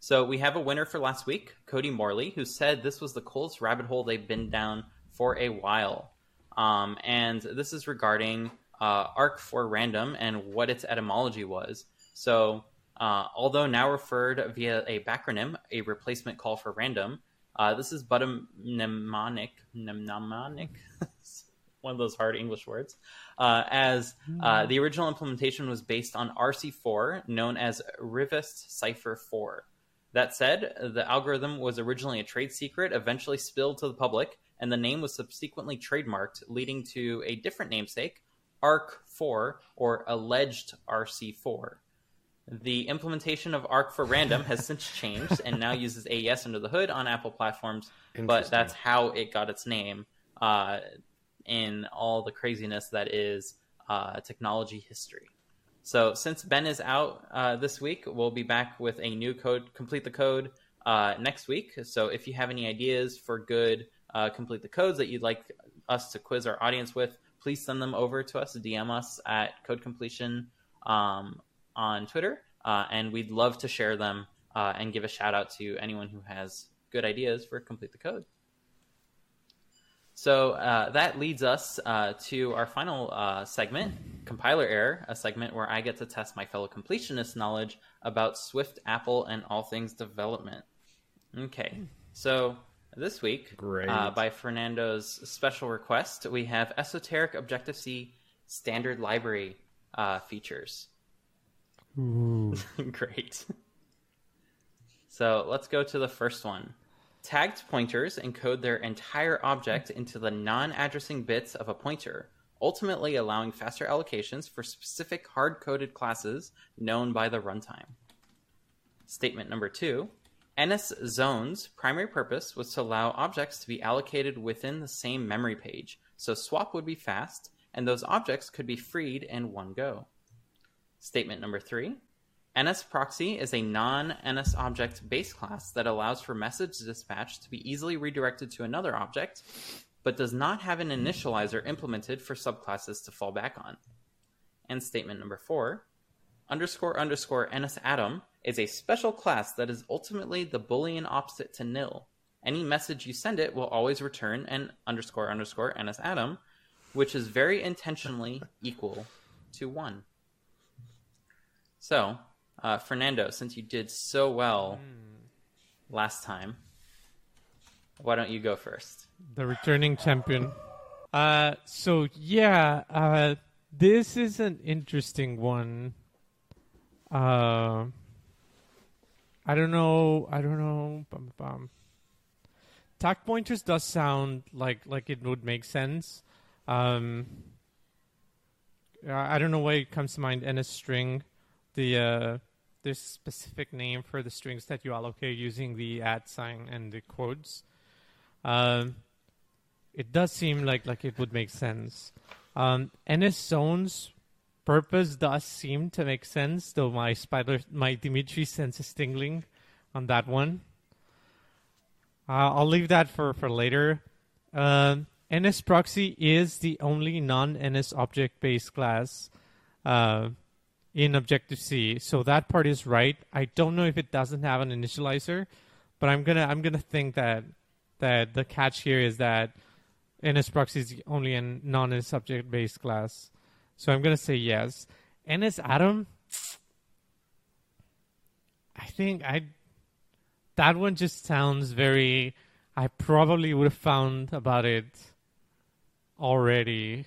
So we have a winner for last week, Cody Morley, who said this was the coolest rabbit hole they've been down for a while. Um, and this is regarding uh, arc4random and what its etymology was. So, uh, although now referred via a backronym, a replacement call for random, uh, this is but a mnemonic, mnemonic, <laughs> one of those hard English words, uh, as uh, the original implementation was based on RC4, known as Rivest Cipher 4. That said, the algorithm was originally a trade secret, eventually spilled to the public, and the name was subsequently trademarked, leading to a different namesake, ARC4 or alleged RC4. The implementation of arc4random has since <laughs> changed and now uses AES under the hood on Apple platforms, but that's how it got its name uh, in all the craziness that is uh, technology history. So since Ben is out uh, this week, we'll be back with a new code, complete the code uh, next week. So if you have any ideas for good uh, complete the codes that you'd like us to quiz our audience with, please send them over to us, DM us at Code Completion um, on Twitter, uh, and we'd love to share them uh, and give a shout out to anyone who has good ideas for complete the code. So uh, that leads us uh, to our final uh, segment, compiler error, a segment where I get to test my fellow completionist knowledge about Swift, Apple, and all things development. Okay, so this week, Great. Uh, by Fernando's special request, we have esoteric Objective C standard library uh, features. <laughs> Great. So let's go to the first one. Tagged pointers encode their entire object into the non addressing bits of a pointer, ultimately allowing faster allocations for specific hard coded classes known by the runtime. Statement number two NS Zone's primary purpose was to allow objects to be allocated within the same memory page, so swap would be fast, and those objects could be freed in one go. Statement number three NS Proxy is a non NS object base class that allows for message dispatch to be easily redirected to another object, but does not have an initializer implemented for subclasses to fall back on. And statement number four underscore underscore NS Atom is a special class that is ultimately the Boolean opposite to nil. Any message you send it will always return an underscore underscore NS Atom, which is very intentionally <laughs> equal to one. So, uh, Fernando, since you did so well last time, why don't you go first? the returning champion. Uh, so yeah, uh, this is an interesting one. Uh, I don't know. I don't know. Bum, bum. Tag pointers does sound like like it would make sense. Um, I don't know why it comes to mind. NS string, the uh, there's specific name for the strings that you allocate using the at sign and the quotes. Um, it does seem like like it would make sense. Um, NS zones purpose does seem to make sense, though my spider my Dimitri sense is tingling on that one. Uh, I'll leave that for for later. Um, NS proxy is the only non-NS object-based class uh, in Objective C, so that part is right. I don't know if it doesn't have an initializer, but I'm gonna I'm gonna think that that the catch here is that NS proxy is only a non-NS object-based class. So I'm gonna say yes. NS Atom, I think I that one just sounds very. I probably would have found about it already.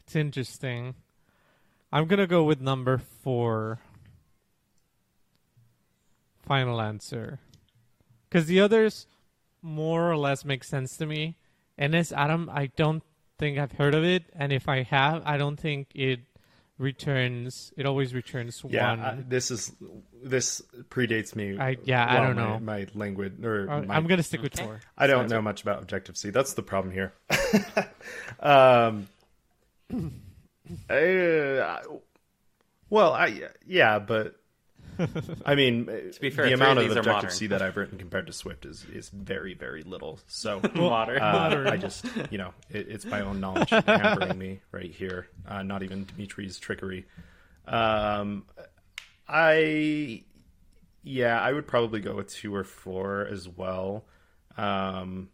It's interesting. I'm gonna go with number four. Final answer. Because the others more or less make sense to me. NS Atom, I don't think I've heard of it, and if I have, I don't think it returns. It always returns Yeah, one. I- this is this predates me. I- yeah, I don't my- know. my language or Uh, my- I'm gonna stick with Okay. four. I don't know much about Objective C. That's the problem here. <laughs> um, <clears throat> uh, well, I yeah, but I mean, to be fair, the amount of of Objective. C that I've written compared to Swift is is very very little. So <laughs> Modern. uh, I just you know it, it's my own knowledge hampering me right here. Uh, not even Dimitri's trickery. Um, I yeah, I would probably go with two or four as well. Um,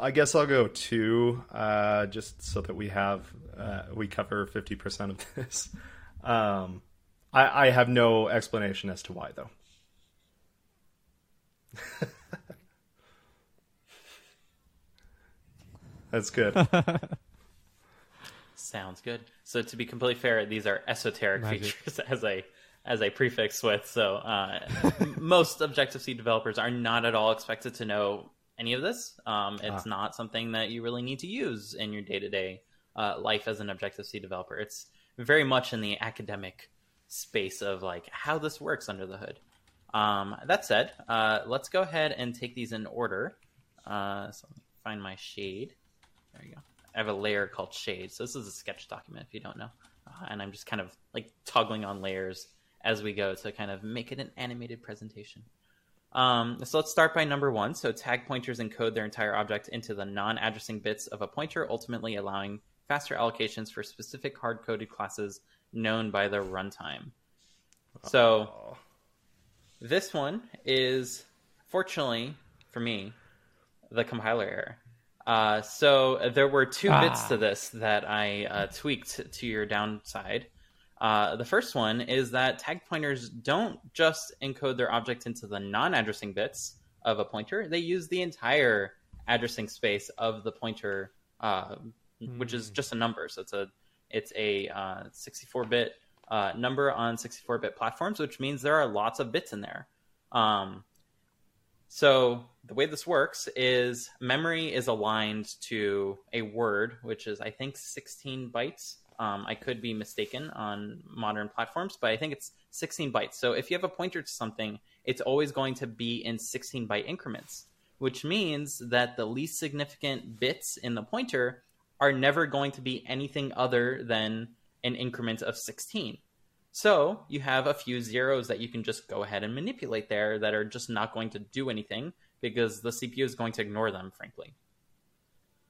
I guess I'll go two, uh, just so that we have uh, we cover fifty percent of this. Um, I, I have no explanation as to why, though. <laughs> That's good. <laughs> Sounds good. So to be completely fair, these are esoteric Magic. features <laughs> as a as a prefix with. So uh, most Objective C developers are not at all expected to know any of this. Um, it's not something that you really need to use in your day to day life as an Objective C developer. It's very much in the academic space of like how this works under the hood. Um, that said, uh, let's go ahead and take these in order. Uh, so let me find my shade. There you go. I have a layer called shade. So this is a sketch document if you don't know. Uh, and I'm just kind of like toggling on layers as we go to kind of make it an animated presentation. Um, so let's start by number one. So tag pointers encode their entire object into the non-addressing bits of a pointer, ultimately allowing faster allocations for specific hard-coded classes known by the runtime. So this one is, fortunately for me, the compiler error. Uh, so there were two Ah. bits to this that I uh, tweaked to your downside. Uh, the first one is that tag pointers don't just encode their object into the non-addressing bits of a pointer; they use the entire addressing space of the pointer, uh, which is just a number. So it's a it's a uh, 64-bit uh, number on 64-bit platforms, which means there are lots of bits in there. Um, so the way this works is memory is aligned to a word, which is I think 16 bytes. Um, I could be mistaken on modern platforms, but I think it's 16 bytes. So if you have a pointer to something, it's always going to be in 16 byte increments, which means that the least significant bits in the pointer are never going to be anything other than an increment of 16. So you have a few zeros that you can just go ahead and manipulate there that are just not going to do anything because the CPU is going to ignore them, frankly.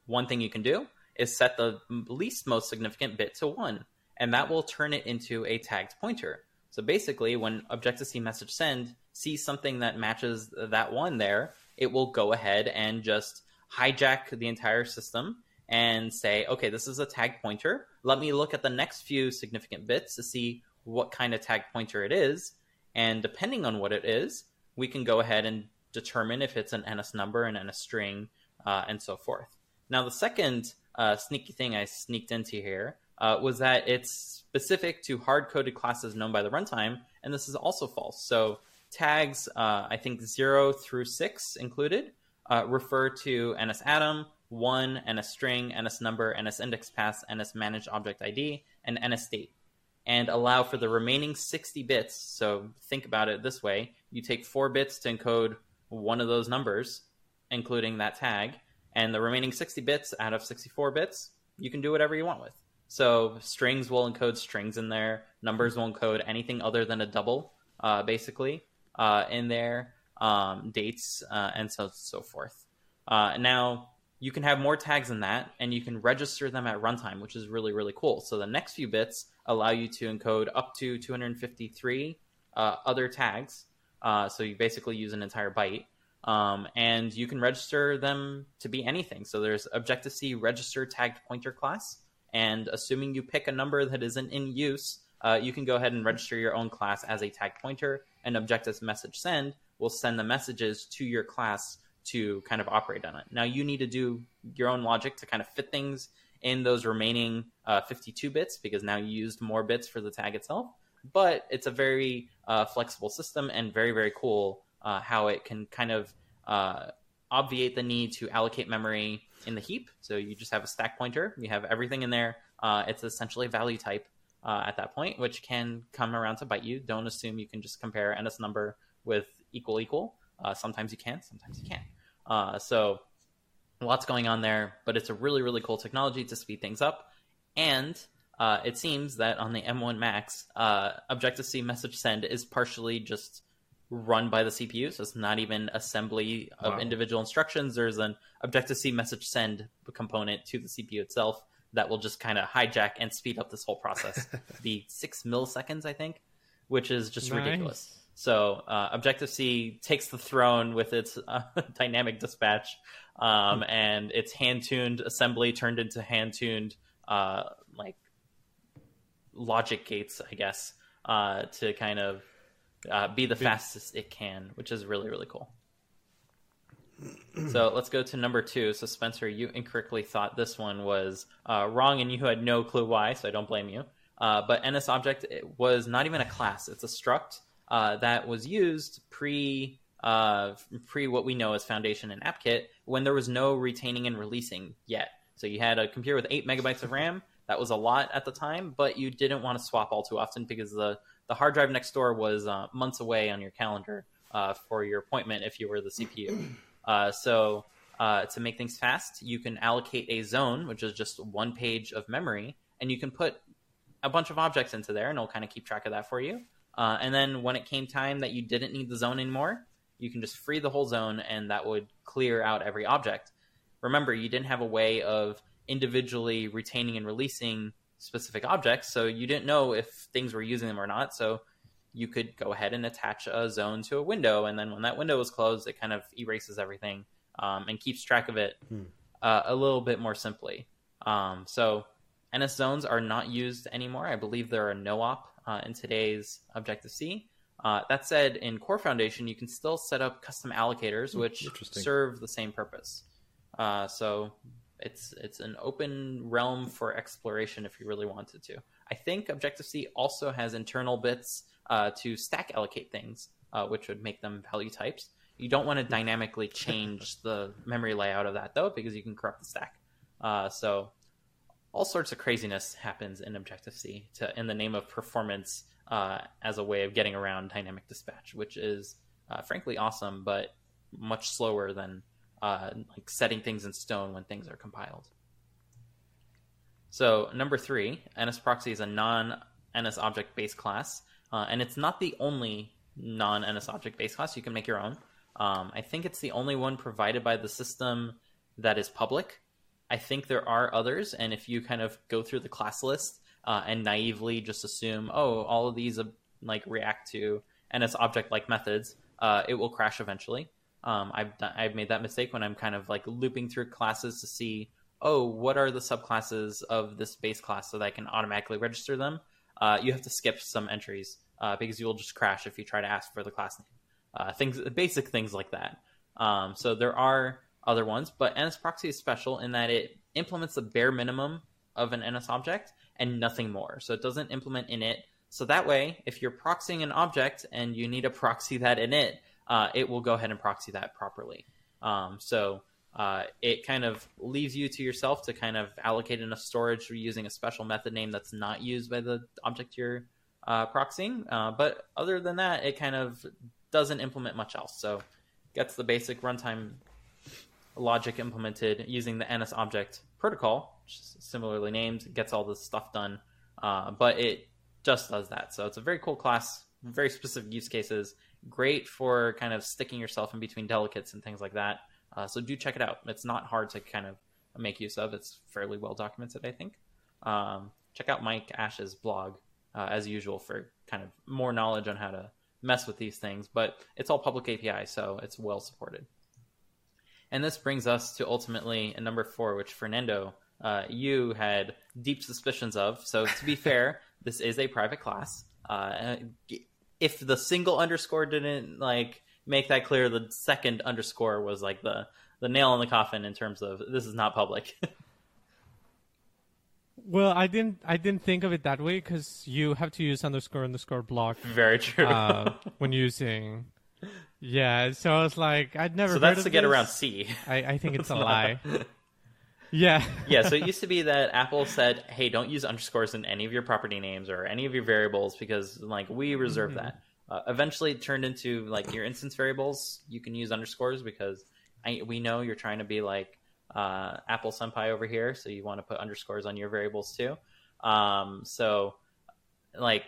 One thing you can do is set the least most significant bit to 1, and that will turn it into a tagged pointer. So basically, when Objective-C message send sees something that matches that one there, it will go ahead and just hijack the entire system and say, okay, this is a tag pointer. Let me look at the next few significant bits to see what kind of tag pointer it is. And depending on what it is, we can go ahead and determine if it's an NS number, an NS string, uh, and so forth. Now, the second uh, sneaky thing I sneaked into here uh, was that it's specific to hard coded classes known by the runtime, and this is also false. So, tags, uh, I think 0 through 6 included, uh, refer to NS atom, 1, NS string, NS number, NS index NS managed object ID, and NS date and allow for the remaining 60 bits. So think about it this way you take four bits to encode one of those numbers, including that tag, and the remaining 60 bits out of 64 bits, you can do whatever you want with. So strings will encode strings in there, numbers will encode anything other than a double, uh, basically, uh, in there, um, dates, uh, and so so forth. Uh, now, you can have more tags than that, and you can register them at runtime, which is really, really cool. So the next few bits allow you to encode up to 253 uh, other tags. Uh, so you basically use an entire byte. Um, and you can register them to be anything. So there's Objective C register tagged pointer class. And assuming you pick a number that isn't in use, uh, you can go ahead and register your own class as a tag pointer. And Objective message send will send the messages to your class to kind of operate on it. Now you need to do your own logic to kind of fit things in those remaining uh, 52 bits because now you used more bits for the tag itself. But it's a very uh, flexible system and very, very cool uh, how it can kind of uh, obviate the need to allocate memory in the heap. So you just have a stack pointer, you have everything in there. Uh, it's essentially a value type uh, at that point, which can come around to bite you. Don't assume you can just compare NS number with equal equal. Sometimes you can, sometimes you can't. Uh, so lots going on there, but it's a really, really cool technology to speed things up. And uh, it seems that on the M1 Max, Objective C message send is partially just run by the CPU, so it's not even assembly of Wow. individual instructions. There's an Objective C message send component to the CPU itself that will just kind of hijack and speed up this whole process. <laughs> the six milliseconds, I think, which is just Nice. ridiculous. So uh, Objective C takes the throne with its uh, <laughs> dynamic dispatch um, and its hand tuned assembly turned into hand tuned uh, like logic gates, I guess, uh, to kind of uh, be the fastest it can, which is really really cool. So let's go to number two. So Spencer, you incorrectly thought this one was uh, wrong, and you had no clue why. So I don't blame you. Uh, but NS object it was not even a class; it's a struct uh, that was used pre uh, pre what we know as Foundation and AppKit when there was no retaining and releasing yet. So you had a computer with eight megabytes of RAM. That was a lot at the time, but you didn't want to swap all too often because the the hard drive next door was uh, months away on your calendar uh, for your appointment if you were the CPU. <clears throat> Uh, so uh, to make things fast, you can allocate a zone, which is just one page of memory, and you can put a bunch of objects into there, and it'll kind of keep track of that for you. Uh, and then when it came time that you didn't need the zone anymore, you can just free the whole zone, and that would clear out every object. Remember, you didn't have a way of individually retaining and releasing specific objects, so you didn't know if things were using them or not. So you could go ahead and attach a zone to a window, and then when that window is closed, it kind of erases everything um, and keeps track of it Hmm. uh, a little bit more simply. Um, so NS zones are not used anymore. I believe they're a no-op uh, in today's Objective C. Uh, that said, in Core Foundation, you can still set up custom allocators, which serve the same purpose. Uh, so it's it's an open realm for exploration if you really wanted to. I think Objective C also has internal bits uh, to stack allocate things, uh, which would make them value types. You don't want to dynamically change <laughs> the memory layout of that though, because you can corrupt the stack. Uh, so all sorts of craziness happens in Objective C to in the name of performance uh, as a way of getting around dynamic dispatch, which is uh, frankly awesome, but much slower than uh, like setting things in stone when things are compiled. So number three, NSProxy is a non-NS object based class, uh, and it's not the only non-NS object based class. You can make your own. Um, I think it's the only one provided by the system that is public. I think there are others, and if you kind of go through the class list uh, and naively just assume, oh, all of these uh, like react to NS object like methods, uh, it will crash eventually. Um, I've done, I've made that mistake when I'm kind of like looping through classes to see, oh, what are the subclasses of this base class so that I can automatically register them. Uh, you have to skip some entries uh, because you will just crash if you try to ask for the class name. Uh, things, basic things like that. Um, so there are other ones, but NSProxy is special in that it implements the bare minimum of an NS object and nothing more. So it doesn't implement init. So that way, if you're proxying an object and you need to proxy that init, uh, it will go ahead and proxy that properly. Um, so uh, it kind of leaves you to yourself to kind of allocate enough storage using a special method name that's not used by the object you're uh, proxying. Uh, but other than that, it kind of doesn't implement much else. So gets the basic runtime logic implemented using the NS object protocol, which is similarly named, gets all this stuff done. Uh, but it just does that. So it's a very cool class, very specific use cases, great for kind of sticking yourself in between delegates and things like that. Uh, so do check it out. It's not hard to kind of make use of. It's fairly well documented, I think. Um, check out Mike Ash's blog uh, as usual for kind of more knowledge on how to mess with these things. But it's all public API, so it's well supported. And this brings us to ultimately number four, which Fernando, uh, you had deep suspicions of. So to be <laughs> fair, this is a private class. Uh, if the single underscore didn't like make that clear, the second underscore was like the the nail in the coffin in terms of this is not public. <laughs> Well, I didn't. I didn't think of it that way because you have to use underscore underscore block Very true. uh, <laughs> when using. Yeah, so I was like, I'd never. so that's to get around C. I, I think it's a <laughs> not- lie. Yeah. <laughs> yeah, so it used to be that Apple said, "Hey, don't use underscores in any of your property names or any of your variables because like we reserve Mm-hmm. that." Uh, eventually, it turned into like your instance variables. You can use underscores because I, we know you're trying to be like uh, Apple Senpai over here, so you want to put underscores on your variables too. Um, so, like,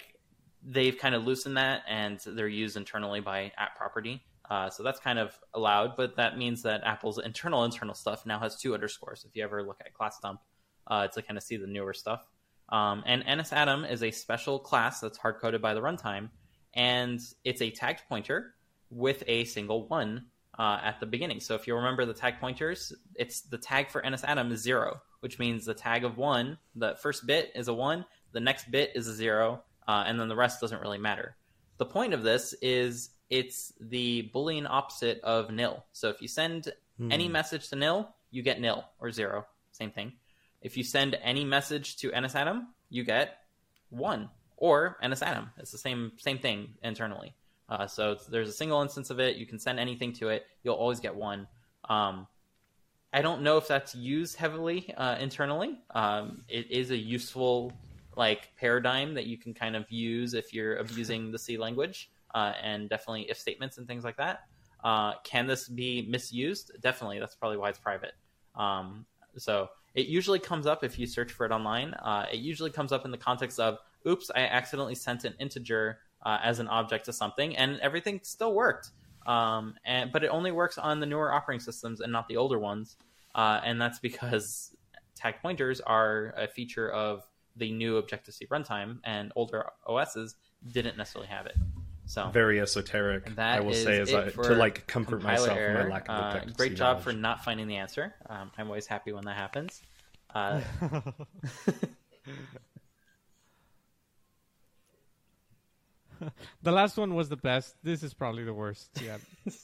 they've kind of loosened that, and they're used internally by @property. Uh, so that's kind of allowed, but that means that Apple's internal internal stuff now has two underscores. If you ever look at class dump uh, to kind of see the newer stuff, um, and NSAtom is a special class that's hard coded by the runtime, and it's a tagged pointer with a single one uh, at the beginning. So if you remember the tag pointers, it's the tag for NSAtom is zero, which means the tag of one, the first bit is a one, the next bit is a zero, uh, and then the rest doesn't really matter. The point of this is it's the Boolean opposite of nil. So if you send any message to nil, you get nil or zero. Same thing. If you send any message to NSAtom, you get one or NSAtom. It's the same same thing internally. Uh, so there's a single instance of it. You can send anything to it. You'll always get one. Um, I don't know if that's used heavily uh, internally. Um, it is a useful like paradigm that you can kind of use if you're abusing the C language. Uh, and definitely if statements and things like that. Uh, can this be misused? Definitely. That's probably why it's private. Um, so it usually comes up if you search for it online. Uh, it usually comes up in the context of, "Oops, I accidentally sent an integer uh, as an object to something," and everything still worked. Um, and but it only works on the newer operating systems and not the older ones, uh, and that's because tag pointers are a feature of the new Objective C runtime, and older OSs didn't necessarily have it. So Very esoteric. that I will is say as I, to like comfort myself in error. my lack of Uh, great C job for not finding the answer. Um, I'm always happy when that happens. Uh, <laughs> The last one was the best. This is probably the worst. Yeah. <laughs> <laughs>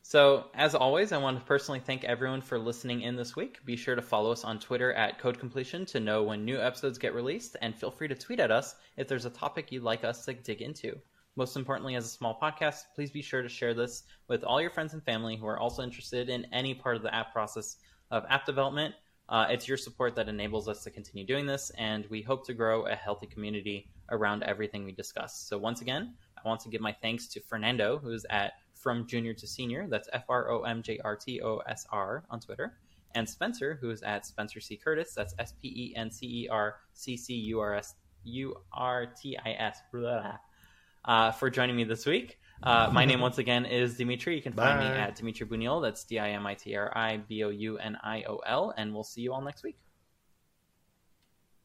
So, as always, I want to personally thank everyone for listening in this week. Be sure to follow us on Twitter at Code Completion to know when new episodes get released, and feel free to tweet at us if there's a topic you'd like us to dig into. Most importantly, as a small podcast, please be sure to share this with all your friends and family who are also interested in any part of the app process of app development. Uh, it's your support that enables us to continue doing this, and we hope to grow a healthy community around everything we discuss. So, once again, I want to give my thanks to Fernando, who's at From Junior to Senior. That's F R O M J R T O S R on Twitter. And Spencer, who's at Spencer C. Curtis. That's S P E N C E R C C U R S U R T I S. Blah. Uh, for joining me this week. Uh, my name, <laughs> once again, is Dimitri. You can find me at Dimitri Bouniol. That's D I M I T R I B O U N I O L. And we'll see you all next week.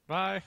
Bye.